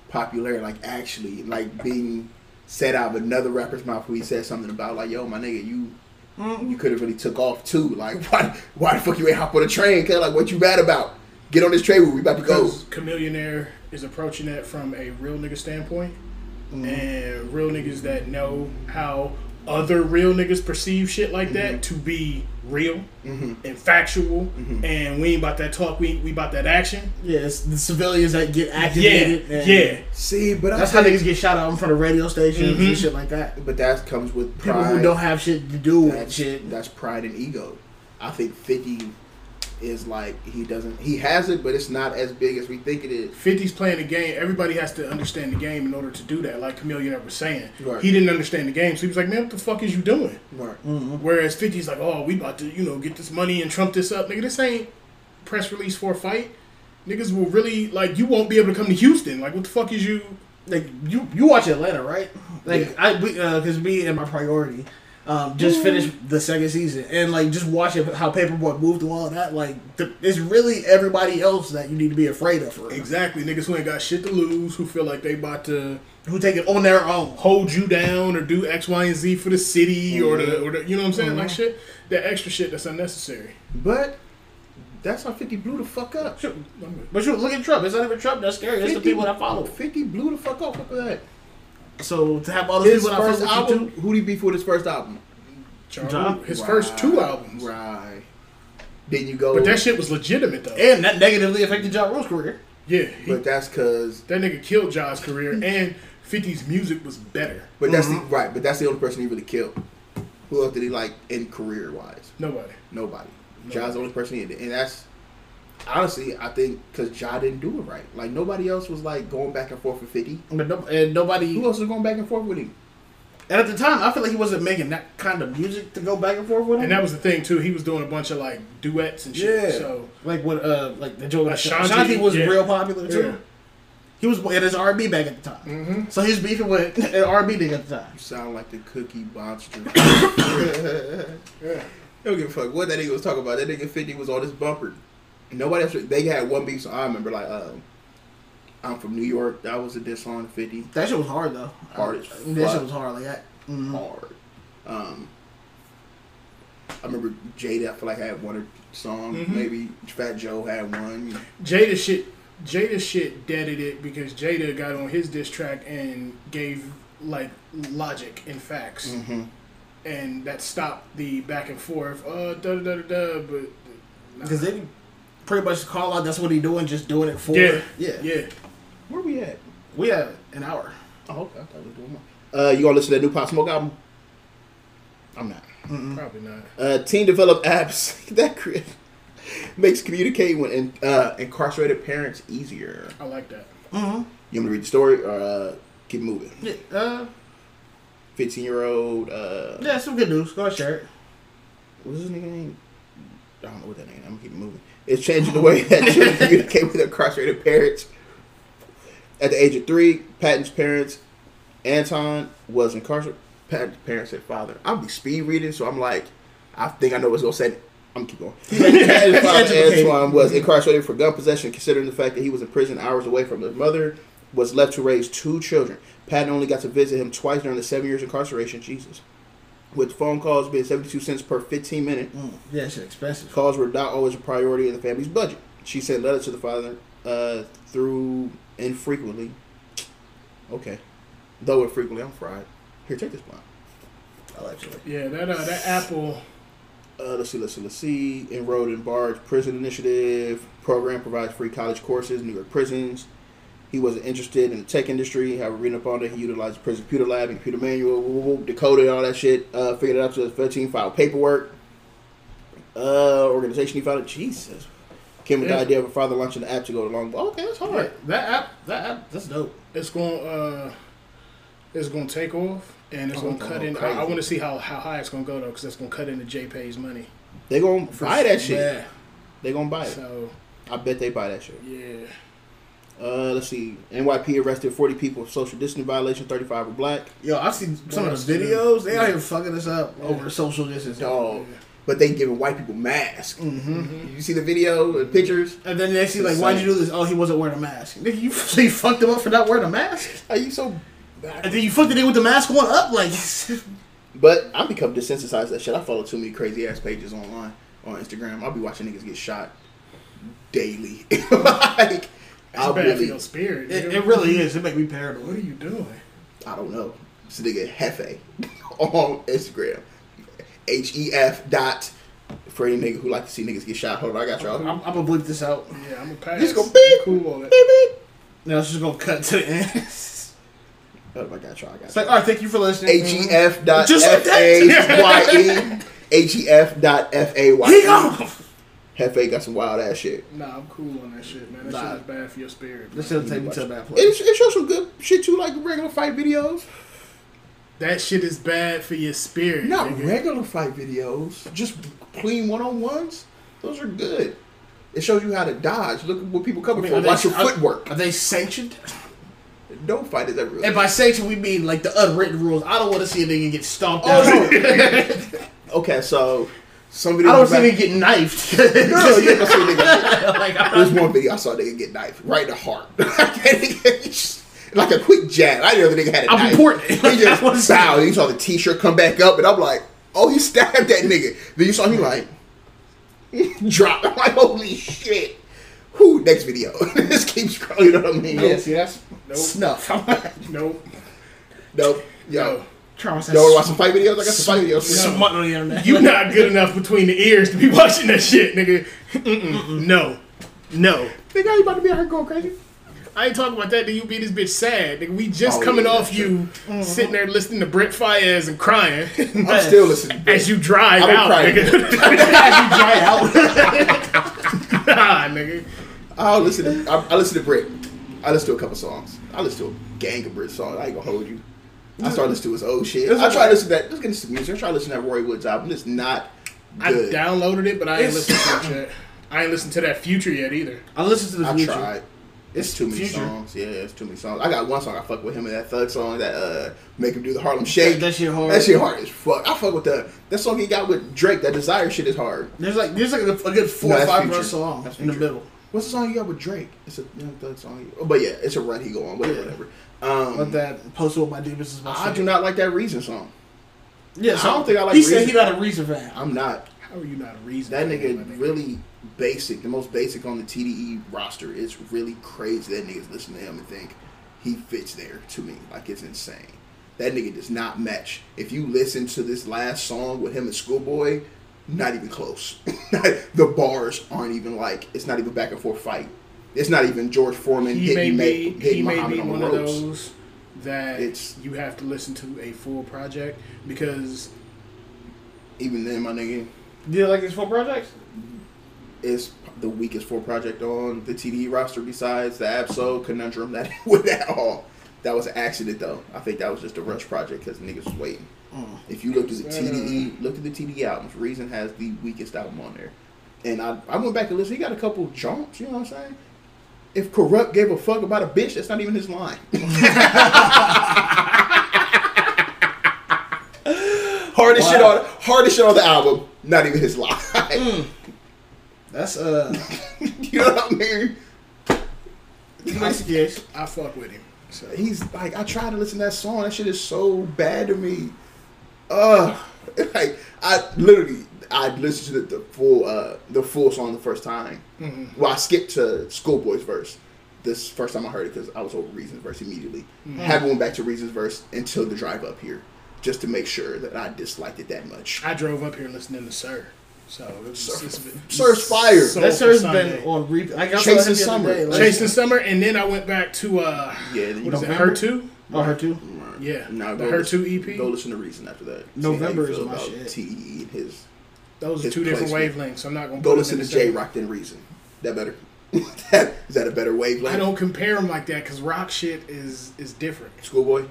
popularity, like actually, like being said out of another rapper's mouth where he said something about like, yo, my nigga, you you could have really took off too. Like, why why the fuck you ain't hop on a train? Cause like, what you mad about? Get on this train we about to go. Chamillionaire is approaching that from a real nigga standpoint. Mm-hmm. And real niggas that know how other real niggas perceive shit like Mm-hmm. that to be real and factual. Mm-hmm. And we ain't about that talk, we, we about that action. Yeah, it's the civilians that get Yeah, activated. and yeah. See, but That's I how niggas get shot out in front of radio stations Mhm. and shit like that. but that comes with pride. People who don't have shit to do with that's, shit. that's pride and ego. I think 50 is like he doesn't he has it, but it's not as big as we think it is. 50's playing the game. Everybody has to understand the game in order to do that. Like Chameleon was saying, Right. he didn't understand the game, so he was like, "Man, what the fuck is you doing?" Right. Mm-hmm. Whereas 50's like, "Oh, we about to, you know, get this money and trump this up, nigga. This ain't press release for a fight. Niggas will really like you won't be able to come to Houston. Like, what the fuck is you? Like you, you watch Atlanta, right? Like Yeah. I, because uh, me and my priority, um, just finished the second season and like just watching how Paperboy moved through all that. Like the, it's really everybody else that you need to be afraid of. For. Exactly, niggas who ain't got shit to lose, who feel like they about to Who take it on their own. hold you down or do X, Y, and Z for the city or the or the, you know what I'm saying? Mm-hmm. Like shit, that extra shit that's unnecessary. But that's how 50 blew the fuck up. Shoot. But shoot, look at Trump. It's not even Trump that's scary. It's the people that follow. 50 blew the fuck off. Look at that. So to have all those His people first follow you album. Who did he beef with his first album? Ja Ja? Rule, his first two albums, Right. Then you go. but that shit was legitimate though. and that negatively affected Ja Rule's career. yeah, he, But that's because. that nigga killed Ja's career, and 50's music was better. But that's Mm-hmm. the right. But that's the only person he really killed. Who else did he like in career wise? Nobody. Nobody. Ja's the only person he did, and that's honestly I think because Ja didn't do it right. Like nobody else was like going back and forth with Fifty. But no, and nobody. Who else was going back and forth with him? And at the time, I feel like he wasn't making that kind of music to go back and forth with him. And that was the thing too. He was doing a bunch of like duets and shit. Yeah. So like what, uh, like the Joe Ashanti, Ashanti, was yeah. real popular too. Yeah. He was in his R&B bag at the time, Mm-hmm. so he's beefing with an R&B nigga at the time. You sound like the Cookie Monster. yeah. Don't give a fuck what that nigga was talking about. That nigga Fifty was on his bumper. Nobody else. They had one beef. So I remember like, um, I'm from New York. That was a diss on Fifty. That shit was hard though. Hard as That shit was hard. Like that. Mhm. hard. Um, I remember Jada. I feel like I had one or song. Mhm. Maybe Fat Joe had one. Jada shit. Jada shit deaded it because Jada got on his diss track and gave like logic and facts, Mm-hmm. and that stopped the back and forth. Uh, da da da da da. But nah. Because they pretty much call out that's what he doing, just doing it for. yeah, yeah, yeah. Where we at? We have an hour. Oh, okay. I thought we were doing more. Uh, you gonna listen to that new Pop Smoke album? I'm not. Probably not. Uh, teen develop apps that cre- makes communicating with in, uh, incarcerated parents easier. I like that. Mm-hmm. You want me to read the story or uh, keep moving? Yeah, uh, 15 year old. Uh, yeah, some good news. Go ahead, share it. What's his name? I don't know what that name. I'm gonna keep it moving. It's changing the way that children communicate with incarcerated parents. At the age of three, Patton's parents, Anton was incarcerated. Patton's parents said father. I'll be speed reading, so I'm like, I think I know what's gonna say. I'm keep going. Patton's father. Antoine, was incarcerated for gun possession, considering the fact that he was in prison hours away from his mother, was left to raise two children. Patton only got to visit him twice during the seven years incarceration. Jesus. With phone calls being 72 cents per 15 minute, Mm, yeah, shit expensive. calls were not always a priority in the family's budget. She sent letters to the father uh, through infrequently. Okay. Though infrequently, I'm fried. Here, take this blunt. Allegedly. Yeah, that uh, that Apple. Uh, let's see, let's see, let's see. Enrolled in Bard Prison Initiative. Program provides free college courses New York prisons. He wasn't interested in the tech industry. However, reading up on it, he utilized the prison computer lab and computer manual, woo, woo, woo, decoded all that shit, uh, figured it out to the 13 file paperwork. Uh, organization he founded. Jesus. Came with Yeah. the idea of a father launching the app to go along. Okay, that's hard. Right. That app, that app, that's dope. It's going. uh It's going to take off, and it's Oh, going to cut in. I, crazy. I want to see how, how high it's going to go though, because it's going to cut into JPay's money. They gonna buy that shit. Yeah. They gonna buy it. So I bet they buy that shit. yeah, Uh, let's see. NYP arrested 40 people for social distancing violation. 35 were black. Yo, I've seen some Well, of the that's videos. They out here fucking us up over social distancing. Dog. But they giving white people masks. Mm-hmm. You see the video, the pictures? And then they see like, It's why'd you do this? Oh, he wasn't wearing a mask. Nigga, you, so you fucked him up for not wearing a mask, Are you so? Bad? And then you fucked it in with the mask on up. Like, But I'm become desensitized to that shit. I follow too many crazy ass pages online on Instagram. I'll be watching niggas get shot daily. like, That's I for really, your spirit. it, it really is. It make me paranoid. What are you doing? I don't know. This nigga Hefe on Instagram. H E F dot for any nigga who like to see niggas get shot. Hold on, I got y'all. I'm, I'm gonna bleep this out. Yeah, I'm gonna pass. Just go beep. Cool on it. Beep, beep. Now it's just gonna cut to the end. it's Oh, I got y'all. I got like, all right, thank you for listening. H E F dot Just F A Y E. H E F dot F A Y E. gone. Hefe got some wild ass shit. Nah, I'm cool on that shit, man. That Nah. shit is bad for your spirit. This bro. shit'll take me to a bad place. It, it shows some good shit too, like regular fight videos. That shit is bad for your spirit. Not nigga. regular fight videos, just clean one on ones. Those are good. It shows you how to dodge. Look at what people cover I mean, for. are they- Watch your are- footwork. Are they sanctioned? No fight is ever really. And by sanction, we mean like the unwritten rules. I don't want to see a nigga get stomped Oh, out. no. okay, so some videos. I don't see nigga get knifed. No, you gonna see a nigga. like, There's one video I saw a nigga get knifed right in the heart. like a quick jab. I didn't know the nigga had a I'm knife. important. He just bowed. You saw the t-shirt come back up, and I'm like, oh, he stabbed that nigga. Then you saw him like drop. I'm like, holy shit. Who? Next video. this keeps scrolling. You know what I mean? yeah, see, that's Nope. snuff. Nope. Nope. Yo. No. Travis Y'all want to watch some fight videos? I got some fight videos. for y'all. smut on the internet. You not good enough between the ears to be watching that shit, nigga. Mm-mm. No. No. Nigga, how you about to be out here going crazy? I ain't talking about that. Then you be this bitch sad. Nigga, we just Oh, coming yeah, off that's you mm-hmm. sitting there listening to Brent Faiyaz and crying I'm still listening. as you drive I don't out, cry. nigga. dry out. nah, nigga. I'll listen to I, I listen to Brit. I listen to a couple songs. I listen to a gang of Brit songs. I ain't gonna hold you. I started listening to his old shit. It's I try okay. to listen to that. Let's get into some music. I try to listen to that Roy Woods album. It's not Good. I downloaded it, but I ain't It's- listened to it yet. I ain't listened to that future yet either. I listened to this I future. tried. It's too many Future. songs. Yeah, it's too many songs. I got one song I fuck with him and that thug song that uh make him do the Harlem Shake. That, that shit hard. That shit hard as fuck. I fuck with the that song he got with Drake. That Desire shit is hard. There's like there's like a, a good four No, or five Future. verse song in the middle. What's the song you got with Drake? It's a Young Thug song. But yeah, it's a run he go on. Whatever, Yeah. whatever. Um, But that posted with my demons is my I do not like that Reason song. Yeah, I don't think I like He said he not a reason fan. I'm not. How are you not a reason? That my nigga really basic. The most basic on the TDE roster. It's really crazy that niggas listen to him and think he fits there to me. Like it's insane. That nigga does not match. If you listen to this last song with him and Schoolboy, not even close. the bars aren't even like it's not even back and forth fight. It's not even George Foreman He may hitting, be Mac- he hitting may be on one the of ropes. those that It's- you have to listen to a full project because Even then, my nigga, Do you like these four projects? it's the weakest full project on the TDE roster besides the Ab-Soul Conundrum that with that all. That was an accident though. I think that was just a rush project because niggas was waiting. Mm. If you looked at the TDE, uh. looked at the TDE albums, Reason has the weakest album on there. And I, I went back and listened. He got a couple jumps. You know what I'm saying? If Corrupt gave a fuck about a bitch, that's not even his line. hardest shit on hardest shit on the album, not even his line. That's uh, you know what I mean? Mexican. I fuck with him. So He's like, I tried to listen to that song. That shit is so bad to me. Ugh. Like I literally, I listened to the, the full, uh, the full song the first time. Well, I skipped to Schoolboy's verse. This first time I heard it because I was over Reason's verse immediately. Haven't went back to Reason's verse until the drive up here, just to make sure that I disliked it that much. I drove up here listening to Sir. So it was Sir- it's been- Sir's fire. So- That sir's Sunday. been on repeat. I saw Chasing him the other Summer. day, like- Chasing Summer, and then I went back to uh, Yeah, what is it, November? Her Too? Oh, her too. Yeah, Now the Her listen- Two EP. Go listen to Reason after that. See November how you is my about shit. TDE and his. Those are two different wavelengths. I'm not gonna Go listen to Jay Rock than Reason. That better? that, is that a better wavelength? I don't compare them like that because rock shit is is different. Schoolboy,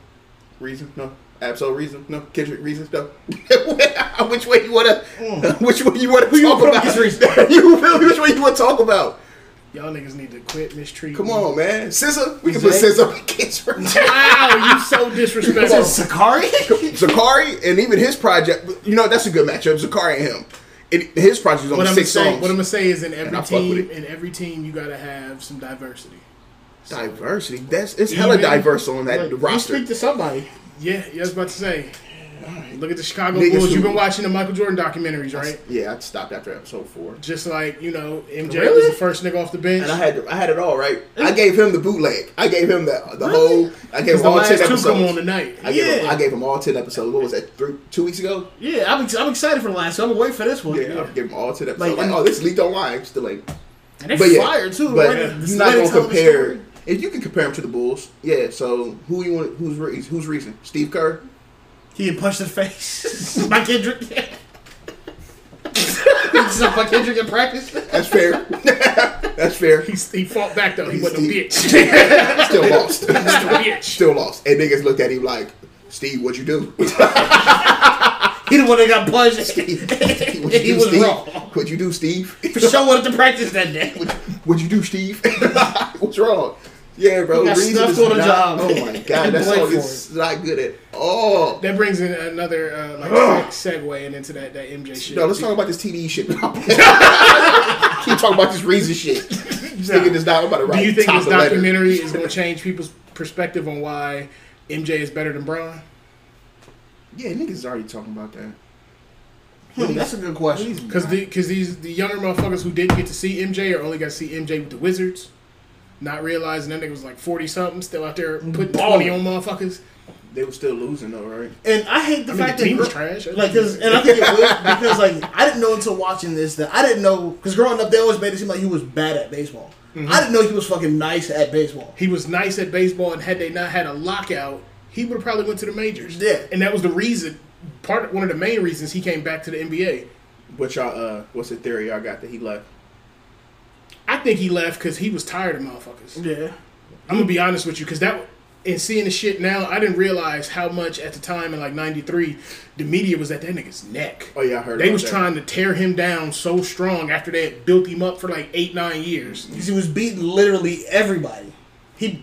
Reason, no. Ab-Soul Reason, no. Kendrick Reason, no. which way you wanna? Mm. Which way you wanna you talk put about? Reason? you feel me? Which way you wanna talk about? Y'all niggas need to quit mistreating. Come on, man. SZA, we can put? SZA against her. Wow, you so Is disrespectful. it Sakari? Zacari and even his project. You know that's a good matchup. Zacari and him. And his project is what only I'm gonna six say, songs. what I'm gonna say is in every I fuck with team, in every team, you gotta have some diversity. Diversity. That's it's hella Even- diverse on that Like, you roster. speak to somebody. Yeah, yeah, I was about to say. Look at the Chicago Niggas Bulls. who- You've been watching the Michael Jordan documentaries, right? Yeah, I stopped after episode four. Just like you know, MJ Really? was the first nigga off the bench. And I had I had it all right. I gave him the bootleg. I gave him the the whole. I gave him all ten episodes. come on tonight. I gave him I gave him all ten episodes. What was that? Three, two weeks ago. Yeah, I'm, I'm excited for the last. So I'm gonna wait for this one. Yeah, I gave him all ten episodes. Like, Like, oh, this leaked online. Still like. And they But yeah, fired too. But right? you're The not gonna compare. If you can compare him to the Bulls, yeah. So who you want? Who's who's reason? Steve Kerr. He get punched in the face by Kendrick. he just by Kendrick in practice. That's fair. That's fair. He, he fought back though. He He's wasn't a bitch. Still lost. He wasn't a bitch. Still lost. And niggas looked at him like, Steve, what'd you do? He the one that got punched. What'd you he do, was Steve? wrong. What'd you do, Steve? For sure wanted to practice that day. What'd you do, Steve? What's wrong? Yeah, bro. He got Reason snuffed is on the job. Oh my god, that Blame song is not good at all. That brings in another uh, like seg- segue and into that that MJ shit. No, let's talk about this TDE shit. Keep talking about this reason shit. This nigga does not about to Do you think this documentary is going to change people's perspective on why MJ is better than Bron? Yeah, niggas already talking about that. Hmm, that's a good question. Because the, cause these the younger motherfuckers who didn't get to see MJ or only got to see MJ with the Wizards, not realizing that nigga was like forty something, still out there putting twenty on motherfuckers. They were still losing though, right? And I hate the I mean, fact the team that was trash. Like, cause, and I think it would because like I didn't know until watching this that I didn't know because growing up they always made it seem like he was bad at baseball. I didn't know he was fucking nice at baseball. He was nice at baseball, and had they not had a lockout, he would have probably went to the majors. Yeah. and that was the reason. Part one of the main reasons he came back to the NBA. What y'all uh what's the theory y'all got that he left? I think he left because he was tired of motherfuckers. Yeah, I'm gonna be honest with you, because that and seeing the shit now, I didn't realize how much at the time in like '93, the media was at that nigga's neck. Oh yeah, I heard They about was that. trying to tear him down so strong after they had built him up for like eight, nine years. because he was beating literally everybody. He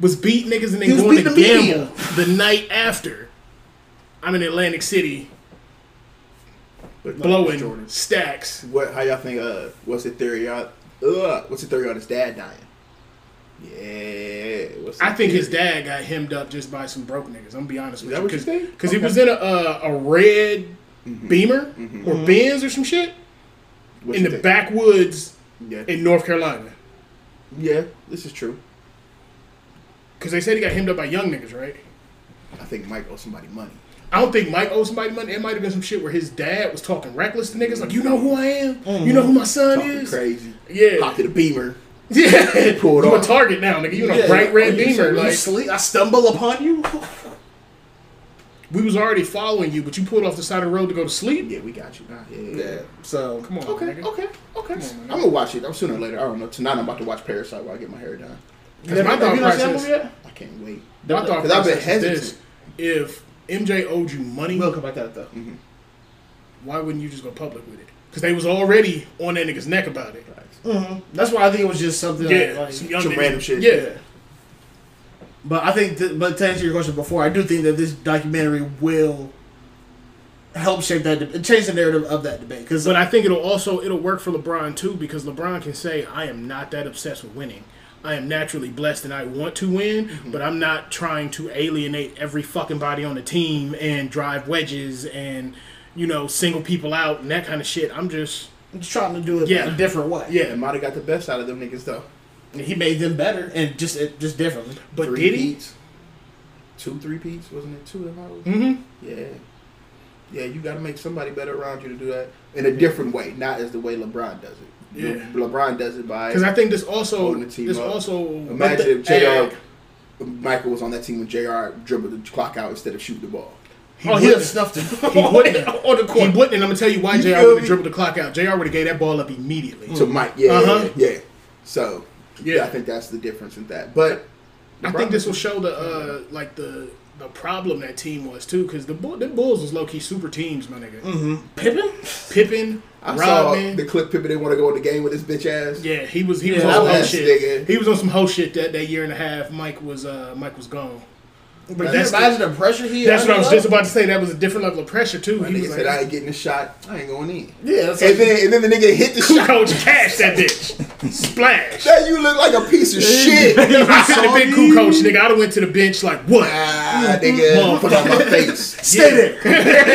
Was beating niggas and He then was going to beating the media. gamble the night after. I'm in Atlantic City But, like, blowing Jordan. stacks. What how y'all think uh what's the theory y'all uh what's the theory on his dad dying? Yeah, what's I think his dad got hemmed up just by some broke niggas. I'm gonna be honest with that you, what you think? because he Okay. Mm-hmm. was in a a, a red Beamer or Benz or some shit What in the think? backwoods Yeah. in North Carolina. yeah, this is true. Because they said he got hemmed up by young niggas, right? I think Mike owes somebody money. I don't think Mike owed somebody money. It might have been some shit where his dad was talking reckless to niggas, like, you know who I am? You know who my son Talking is? crazy. Yeah. Popped the beamer. Yeah. Pulled you a target now, nigga. You in a bright red Oh, Beamer. said, "You Like, sleep, I stumble upon you. We was already following you, but you pulled off the side of the road to go to sleep. Yeah, we got you. Nah, yeah, yeah. Yeah. So Come on, Okay, nigga. okay, okay. On, I'm gonna watch it. I'm sooner or later. I don't know. Tonight I'm about to watch Parasite while I get my hair done. Because my thought you not seen process? I can't wait. my thought I've been process is this: hesitant. if MJ owed you money, We'll come back to that though. Mm-hmm. why wouldn't you just go public with it? Because they was already on that nigga's neck about it. Mm-hmm. That's why I think it was just something Yeah, like, some young some random shit. Yeah, But I think, th- but to answer your question before, I do think that this documentary will help shape that, de- change the narrative of that debate. Because but I think it'll also it'll work for LeBron too because LeBron can say, "I am not that obsessed with winning. I am naturally blessed and I want to win, Mm-hmm. but I'm not trying to alienate every fucking body on the team and drive wedges and you know single people out and that kind of shit. I'm just I'm just trying to do it Yeah. a different way. yeah." And might have got the best out of them niggas though. he made them better and just it, just differently. But three did he? Peats. Two, three peats, wasn't it? Two of them. Mm-hmm. Yeah. Yeah, you got to make somebody better around you to do that in a different way, not as the way LeBron does it. Yeah. Le- LeBron does it by Because I think this also this up. also imagine if Jr. Michael was on that team when Jr. dribbled the clock out instead of shooting the ball. oh, he wouldn't- has snuffed it. He wouldn't. on the He wouldn't, and I'm gonna tell you why Jr. would have dribbled the clock out. Jr. would have gave that ball up immediately. To Mike, yeah, Uh-huh. yeah, yeah. So yeah. Yeah. I think that's the difference in that. But I think this will show the uh, like the the problem that team was too, because the Bull, the Bulls was low key super teams, my nigga. Mm-hmm. Pippen? Pippen, I saw the clip. Pippen didn't want to go in the game with his bitch ass. yeah, he was he was on some shit. nigga. He was on some whole shit that, that year and a half. Mike was uh Mike was gone. But But you that's imagine the, pressure he That's what I was just about to say. That was a different level of pressure too. My He nigga was said, "I ain't getting the shot. I ain't going in." Yeah, that's And like, then, and then the nigga hit the shot. coach cashed that bitch, splash. That you look like a piece of shit. If I could have been cool coach, nigga, I'd have went to the bench like what? Ah, nigga, put on my face. stay there.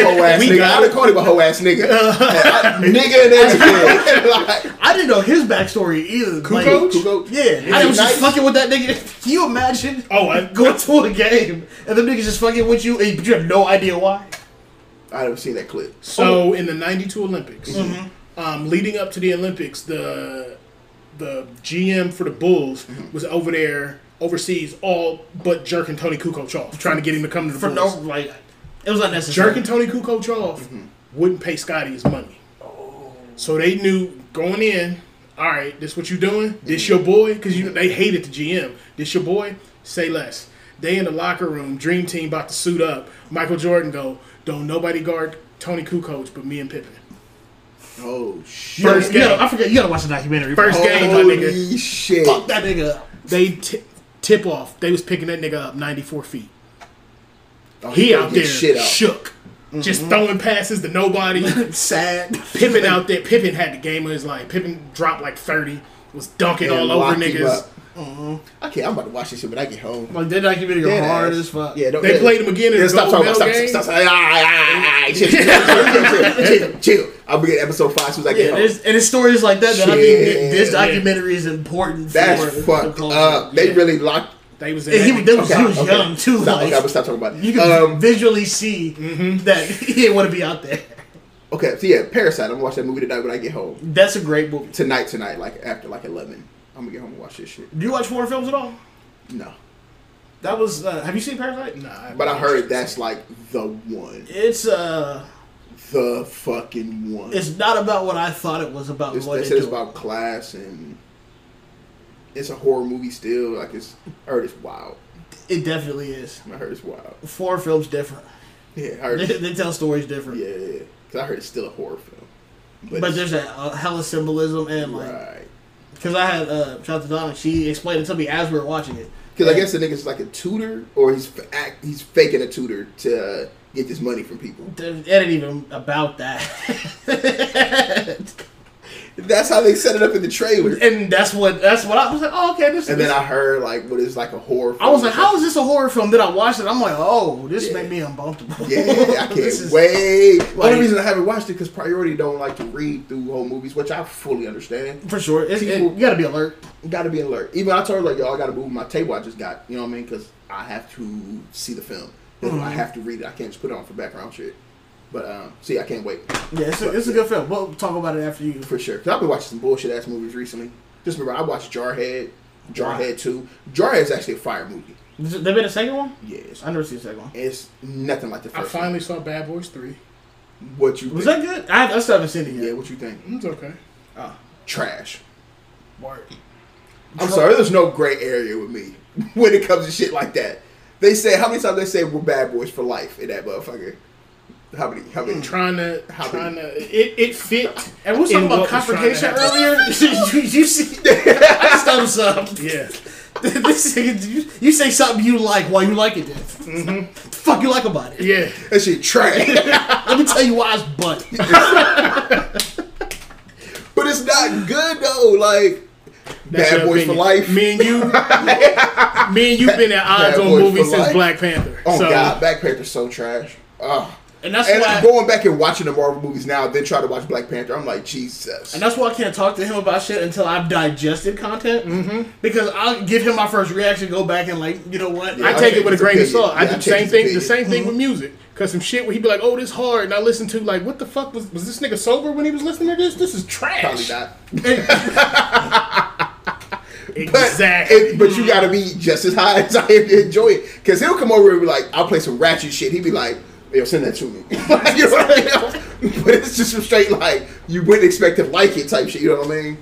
Hoe ass We nigga. got I'd have called him a hoe ass nigga. I- nigga and everything. like, I didn't know his backstory either. Cool Like, coach? Kukoc? Yeah, I was just fucking with that nigga. Can you imagine Oh, I, going to a game and the niggas just fucking with you, and you have no idea why? I haven't seen that clip. So in the '92 Olympics, Mm-hmm. um, leading up to the Olympics, the the GM for the Bulls Mm-hmm. was over there overseas, all but jerking Toni Kukoc off, trying to get him to come to the For no, Bulls. like, it was unnecessary. jerking Toni Kukoc off Mm-hmm. wouldn't pay Scottie his money. So they knew going in. All right, this what you doing? This Mm-hmm. your boy? Because you they hated the GM. This your boy? Say less. They in the locker room, dream team about to suit up. Michael Jordan go, don't nobody guard Toni Kukoc but me and Pippen. Oh shit. You gotta- First you gotta- game. I forget. You gotta watch the documentary. First bro. game, my nigga. Holy shit. Fuck that nigga. up. They t- tip off. They was picking that nigga up 94 feet. Oh, He gonna out get there shit out. shook. Just mm-hmm. throwing passes to nobody. Sad. Pippen out there. Pippen had the game of his life. Pippen dropped like 30. Was dunking And all over locked him niggas. Up. Okay, I'm about to watch this shit when I get home. Like that documentary Dead hard ass. as fuck. Yeah, don't, They yeah. played him again in Yeah, the stop talking about stop, stop, stop, ah, ah, ah, ah, chill, chill. I'll be at episode five as soon as I Yeah, get home. there's, and it's stories like that that I think this documentary is important That's for fucked up. They really locked. They was in he, that was, Okay, he was okay. young too. Stop, like, okay, I'm gonna stop talking about it. you can Um, visually see that he didn't want to be out there. okay, so yeah, Parasite. I'm gonna watch that movie tonight when I get home. That's a great movie. Tonight, tonight, like after like 11. I'm gonna get home and watch this shit. Do you watch foreign films at all? No, That was. Uh, have you seen Parasite? Nah, but I heard that's like the one, It's uh, the fucking one. it's not about what I thought it was about. It's, what they said it's about class and it's a horror movie still. Like it's, I heard it's wild. It definitely is. I heard it's wild. Foreign films different. Yeah, I heard. They, they tell stories different. yeah, yeah, because I heard it's still a horror film. But it's- there's a, a hella symbolism and like right. Because I had uh shout out to Donna. She explained it to me as we were watching it. Because I guess the nigga's like a tutor, or he's act, he's faking a tutor to uh, get this money from people. it ain't even about that. That's how they set it up in the trailer. and that's what that's what I was like. Oh, okay. This. And this then I heard like what is like a horror. I was like, how is this a horror film? Then I watched it. I'm like, oh, this Yeah. made me uncomfortable. Yeah, I can't is- wait. like- Only reason I haven't watched it because Priority don't like to read through whole movies, which I fully understand. For sure. It's, it, you got to be alert. You Got to be alert. Even I told her like, yo, I got to move my table I just got. You know what I mean? Because I have to see the film. Mm-hmm. I have to read it. I can't just put it on for background shit. But um, see, I can't wait Yeah, it's a, it's a good film. We'll talk about it after you. for sure. Cause I've been watching some bullshit ass movies recently. Just remember, I watched Jarhead. Jarhead two. Jarhead is actually a fire movie. They made a second one. Yes, I never seen the second one. it's nothing like the first I first. finally saw Bad Boys 3. What you Was think? that good? I, I still haven't seen it yet. Yeah, yet. what you think? It's okay. Trash. Word. I'm sorry, there's no gray area with me when it comes to shit like that. They say how many times they say we're bad boys for life in that motherfucker. How many? How many? Mm. Trying to, How trying to, it, it fit. And we in talking about what was trying to confrontation earlier. you, you see, I just thought of. Uh, yeah. this you, you say something you like while you like it. Then. Mm-hmm. Fuck you like about it. Yeah. That shit trash. Let me tell you why it's butt. but it's not good though. Like That's bad boys for life. Me and you, me and you've been at odds Bad on Boys movies since Life? Black Panther. oh so god, Black Panther's so trash. Oh. And that's And why. going back and watching the Marvel movies now, then try to watch Black Panther, I'm like Jesus. And that's why I can't talk to him about shit until I've digested content. Mm-hmm. Because I'll give him my first reaction, go back and like, you know what? I Yeah, take it with a grain of salt. I do the same thing. The same thing with music. Cause some shit where he'd be like, "Oh, this hard," and I listen to like, "What the fuck was was this nigga sober when he was listening to this? This is trash." Probably not. Exactly. It- but you gotta be just as high as I am to enjoy it. Because he'll come over and be like, I'll play some ratchet shit. He'd be like, yo, send that to me. You know what I mean? But it's just some straight, like, you wouldn't expect to like it type shit. You know what I mean?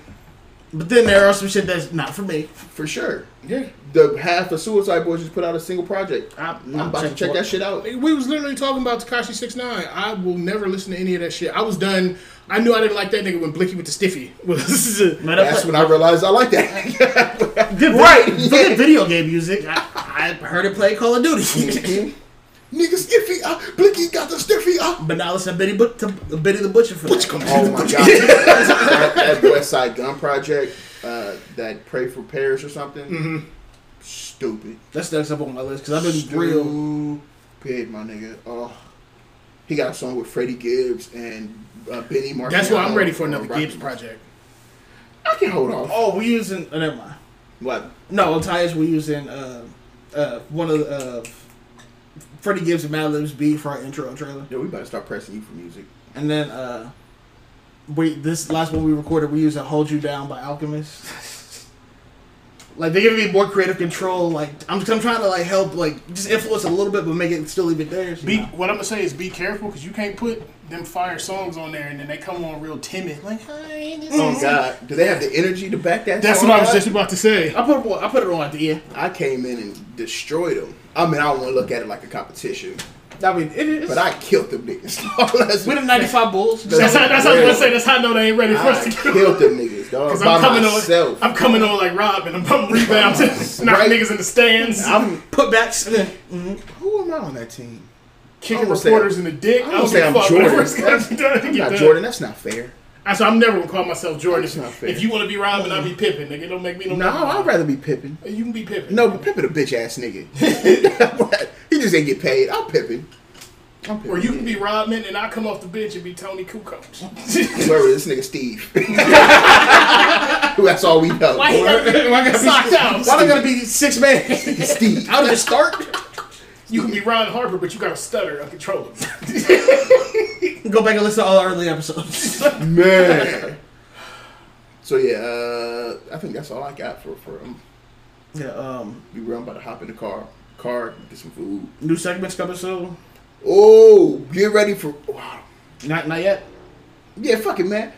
But then there are some shit that's not for me. For sure. yeah. The half of Suicide Boys just put out a single project. I'm, I'm about to check that shit out. We was literally talking about Tekashi Six Nine. I will never listen to any of that shit. I was done. I knew I didn't like that nigga when Blicky with the stiffy was. Man, That's when I realized I like that. Good, Right, Good yeah. video game music. I, I heard it play Call of Duty. Mm-hmm. Nigga Stiffy, uh, Blicky got the Stiffy. Uh. but now listen to Benny, but to Benny the Butcher for that. Oh my god. that, that Westside Gunn Project, uh, that Pray for Paris or something. Stupid. That's next up on my list because I've been real. Stupid, my nigga. Oh, he got a song with Freddie Gibbs and uh, Benny Martin. That's why I'm ready for another Gibbs project. I can hold off. Oh, we using. Uh, never mind. What? No, on tires we using uh, uh, one of the uh, Freddie Gibbs and Madlib's beat for our intro and trailer, Yo, we better start pressing you for music. and then uh, we this last one we recorded we using "Hold You Down" by Alchemist. like they're giving me more creative control. Like I'm, I'm trying to like help like just influence a little bit, but make it still leave it theirs. Be know? what I'm gonna say is be careful because you can't put them fire songs on there and then they come on real timid. Like, hi, Oh is-" God, do they have the energy to back that? That's song what I was up? just about to say. I put it, I put it on at the end. I came in and destroyed them. I mean, I don't want to look at it like a competition, I mean, it is. but I killed them niggas. Let's- we the '95 Bulls. That's how, that's how I'm gonna say. That's how I know they ain't ready for I us to go. killed them niggas, dog. Because By I'm coming myself. on, I'm coming on like Rob, and I'm pumping rebounds, and knock Right. niggas in the stands, I'm put backs. Mm-hmm. who am I on that team? kicking I'm say- reporters in the dick. I'm I gonna don't say give a I'm. Jordan. Whatever's gotta be done to I'm not done. Jordan. That's not fair. I said I'm never gonna call myself Jordan. That's not fair. If you want to be Robin, I'll be Pippen. Nigga, don't make me no. No. I'd rather be Pippen. You can be Pippen. No, but Pippen a bitch ass nigga. he just ain't get paid. I'm Pippen. I'm Pippen. Or you can be Rodman, and I come off the bench and be Toni Kukoc. Whoever this nigga Steve. Who that's all we know. Why gotta be Why gotta be-? Why gotta be six man? Steve. Of the start. You can be Ron Harper, but you got to stutter uncontrollably. Go back and listen to all our early episodes. Man. So yeah, uh, I think that's all I got for for him. yeah. Um. We were about to hop in the car, car, get some food. New segments coming soon. Oh, get ready for wow. Not not yet. Yeah, fuck it, man.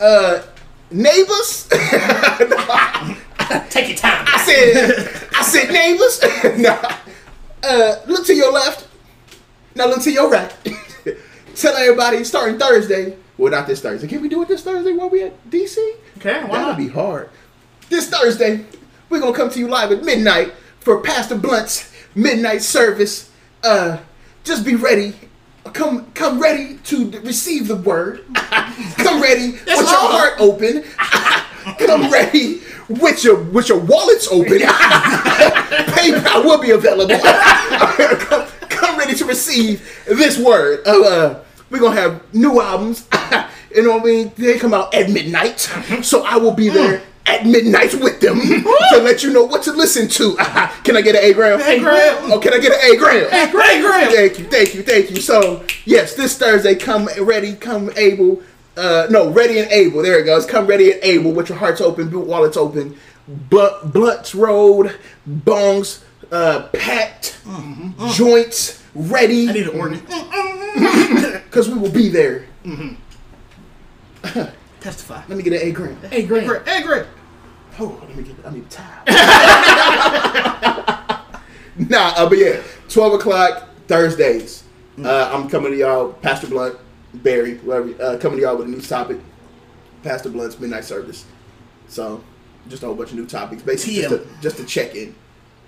Uh, neighbors. Take your time. I said, I said neighbors. nah. Uh, look to your left. Now look to your right. Tell everybody starting Thursday. Well, not this Thursday. Can we do it this Thursday while we at DC? Okay. Why That'll not? be hard. This Thursday, we're gonna come to you live at midnight for Pastor Blunt's midnight service. Uh, just be ready. Come, come ready to receive the word. come ready with your heart open. come ready with your with your wallets open. PayPal will be available. come, come ready to receive this word. Uh, uh, we're gonna have new albums. you know what I mean? They come out at midnight, so I will be there at midnight with them to let you know what to listen to. can I get an A gram? A gram. Oh, can I get an A gram? Greg Graham. Thank you, thank you, thank you. So yes, this Thursday, come ready, come able. Uh, no, ready and able. There it goes. Come ready and able with your hearts open, boot wallets open, but blunts rolled, bongs uh, packed, joints ready. I need an organ. because we will be there. Testify. Let me get an A gram. Hey, great. Hey, great. Oh, let me get. I need a towel. nah, uh, but yeah, twelve o'clock Thursdays. Uh, I'm coming to y'all, Pastor Blunt, Barry, whoever, uh, coming to y'all with a new topic. Pastor Blunt's midnight service. So, just a whole bunch of new topics, basically just to, just to check in,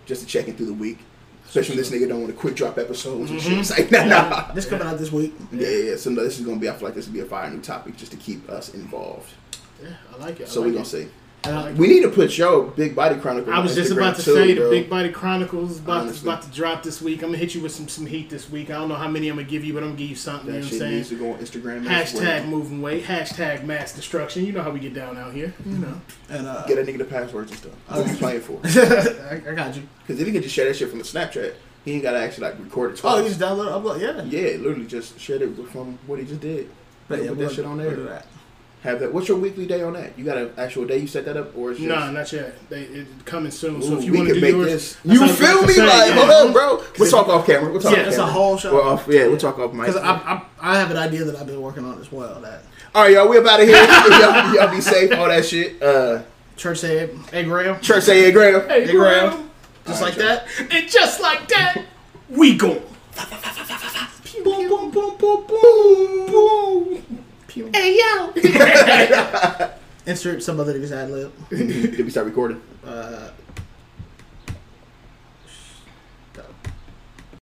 just to check in through the week. Especially when this nigga don't want to quick drop episodes and shit. It's like, nah, nah. This coming out this week. Yeah, yeah, yeah. So no, this is gonna be. I feel like this will be a fire new topic just to keep us involved. Yeah, I like it. I So like we gonna it. see. I like it. We need to put your Big Body Chronicles. I on was just Instagram about to too, say bro. the Big Body Chronicles is about to, about to drop this week. I'm gonna hit you with some some heat this week. I don't know how many I'm gonna give you, but I'm gonna give you something. That you know shit what I'm saying? needs saying? to go on Instagram. Hashtag well. moving weight. Hashtag mass destruction. You know how we get down out here. You know. And uh, Get that nigga the passwords and stuff. What you playing for? I, I got you. Because if he can just share that shit from the Snapchat, he ain't gotta actually like record it Oh, twice. you just download, upload, yeah. yeah, literally just share it from what he just did. But yeah, put we'll- that shit on there. Do that. Have that. What's your weekly day on that? You got an actual day you set that up, or it's just? Nah, not yet. They it coming soon. so if you want to can do make yours, this. You what feel me? say, Like, yeah. hold up, bro. We'll talk off camera. We'll talk Yeah, off It's a whole show. We're off, yeah, we'll talk off mic. Because I, I, I have an idea that I've been working on as well. That All right, y'all. We about to hear. y'all, y'all be safe. All that shit. Uh, church said, "Hey Graham, church say hey, Graham. Hey, Hey, Graham. Graham. just like that." And just like that, we go. Boom, boom, boom, boom, boom, boom. Hey yo! Insert some other niggas ad lib. Did we start recording? Uh,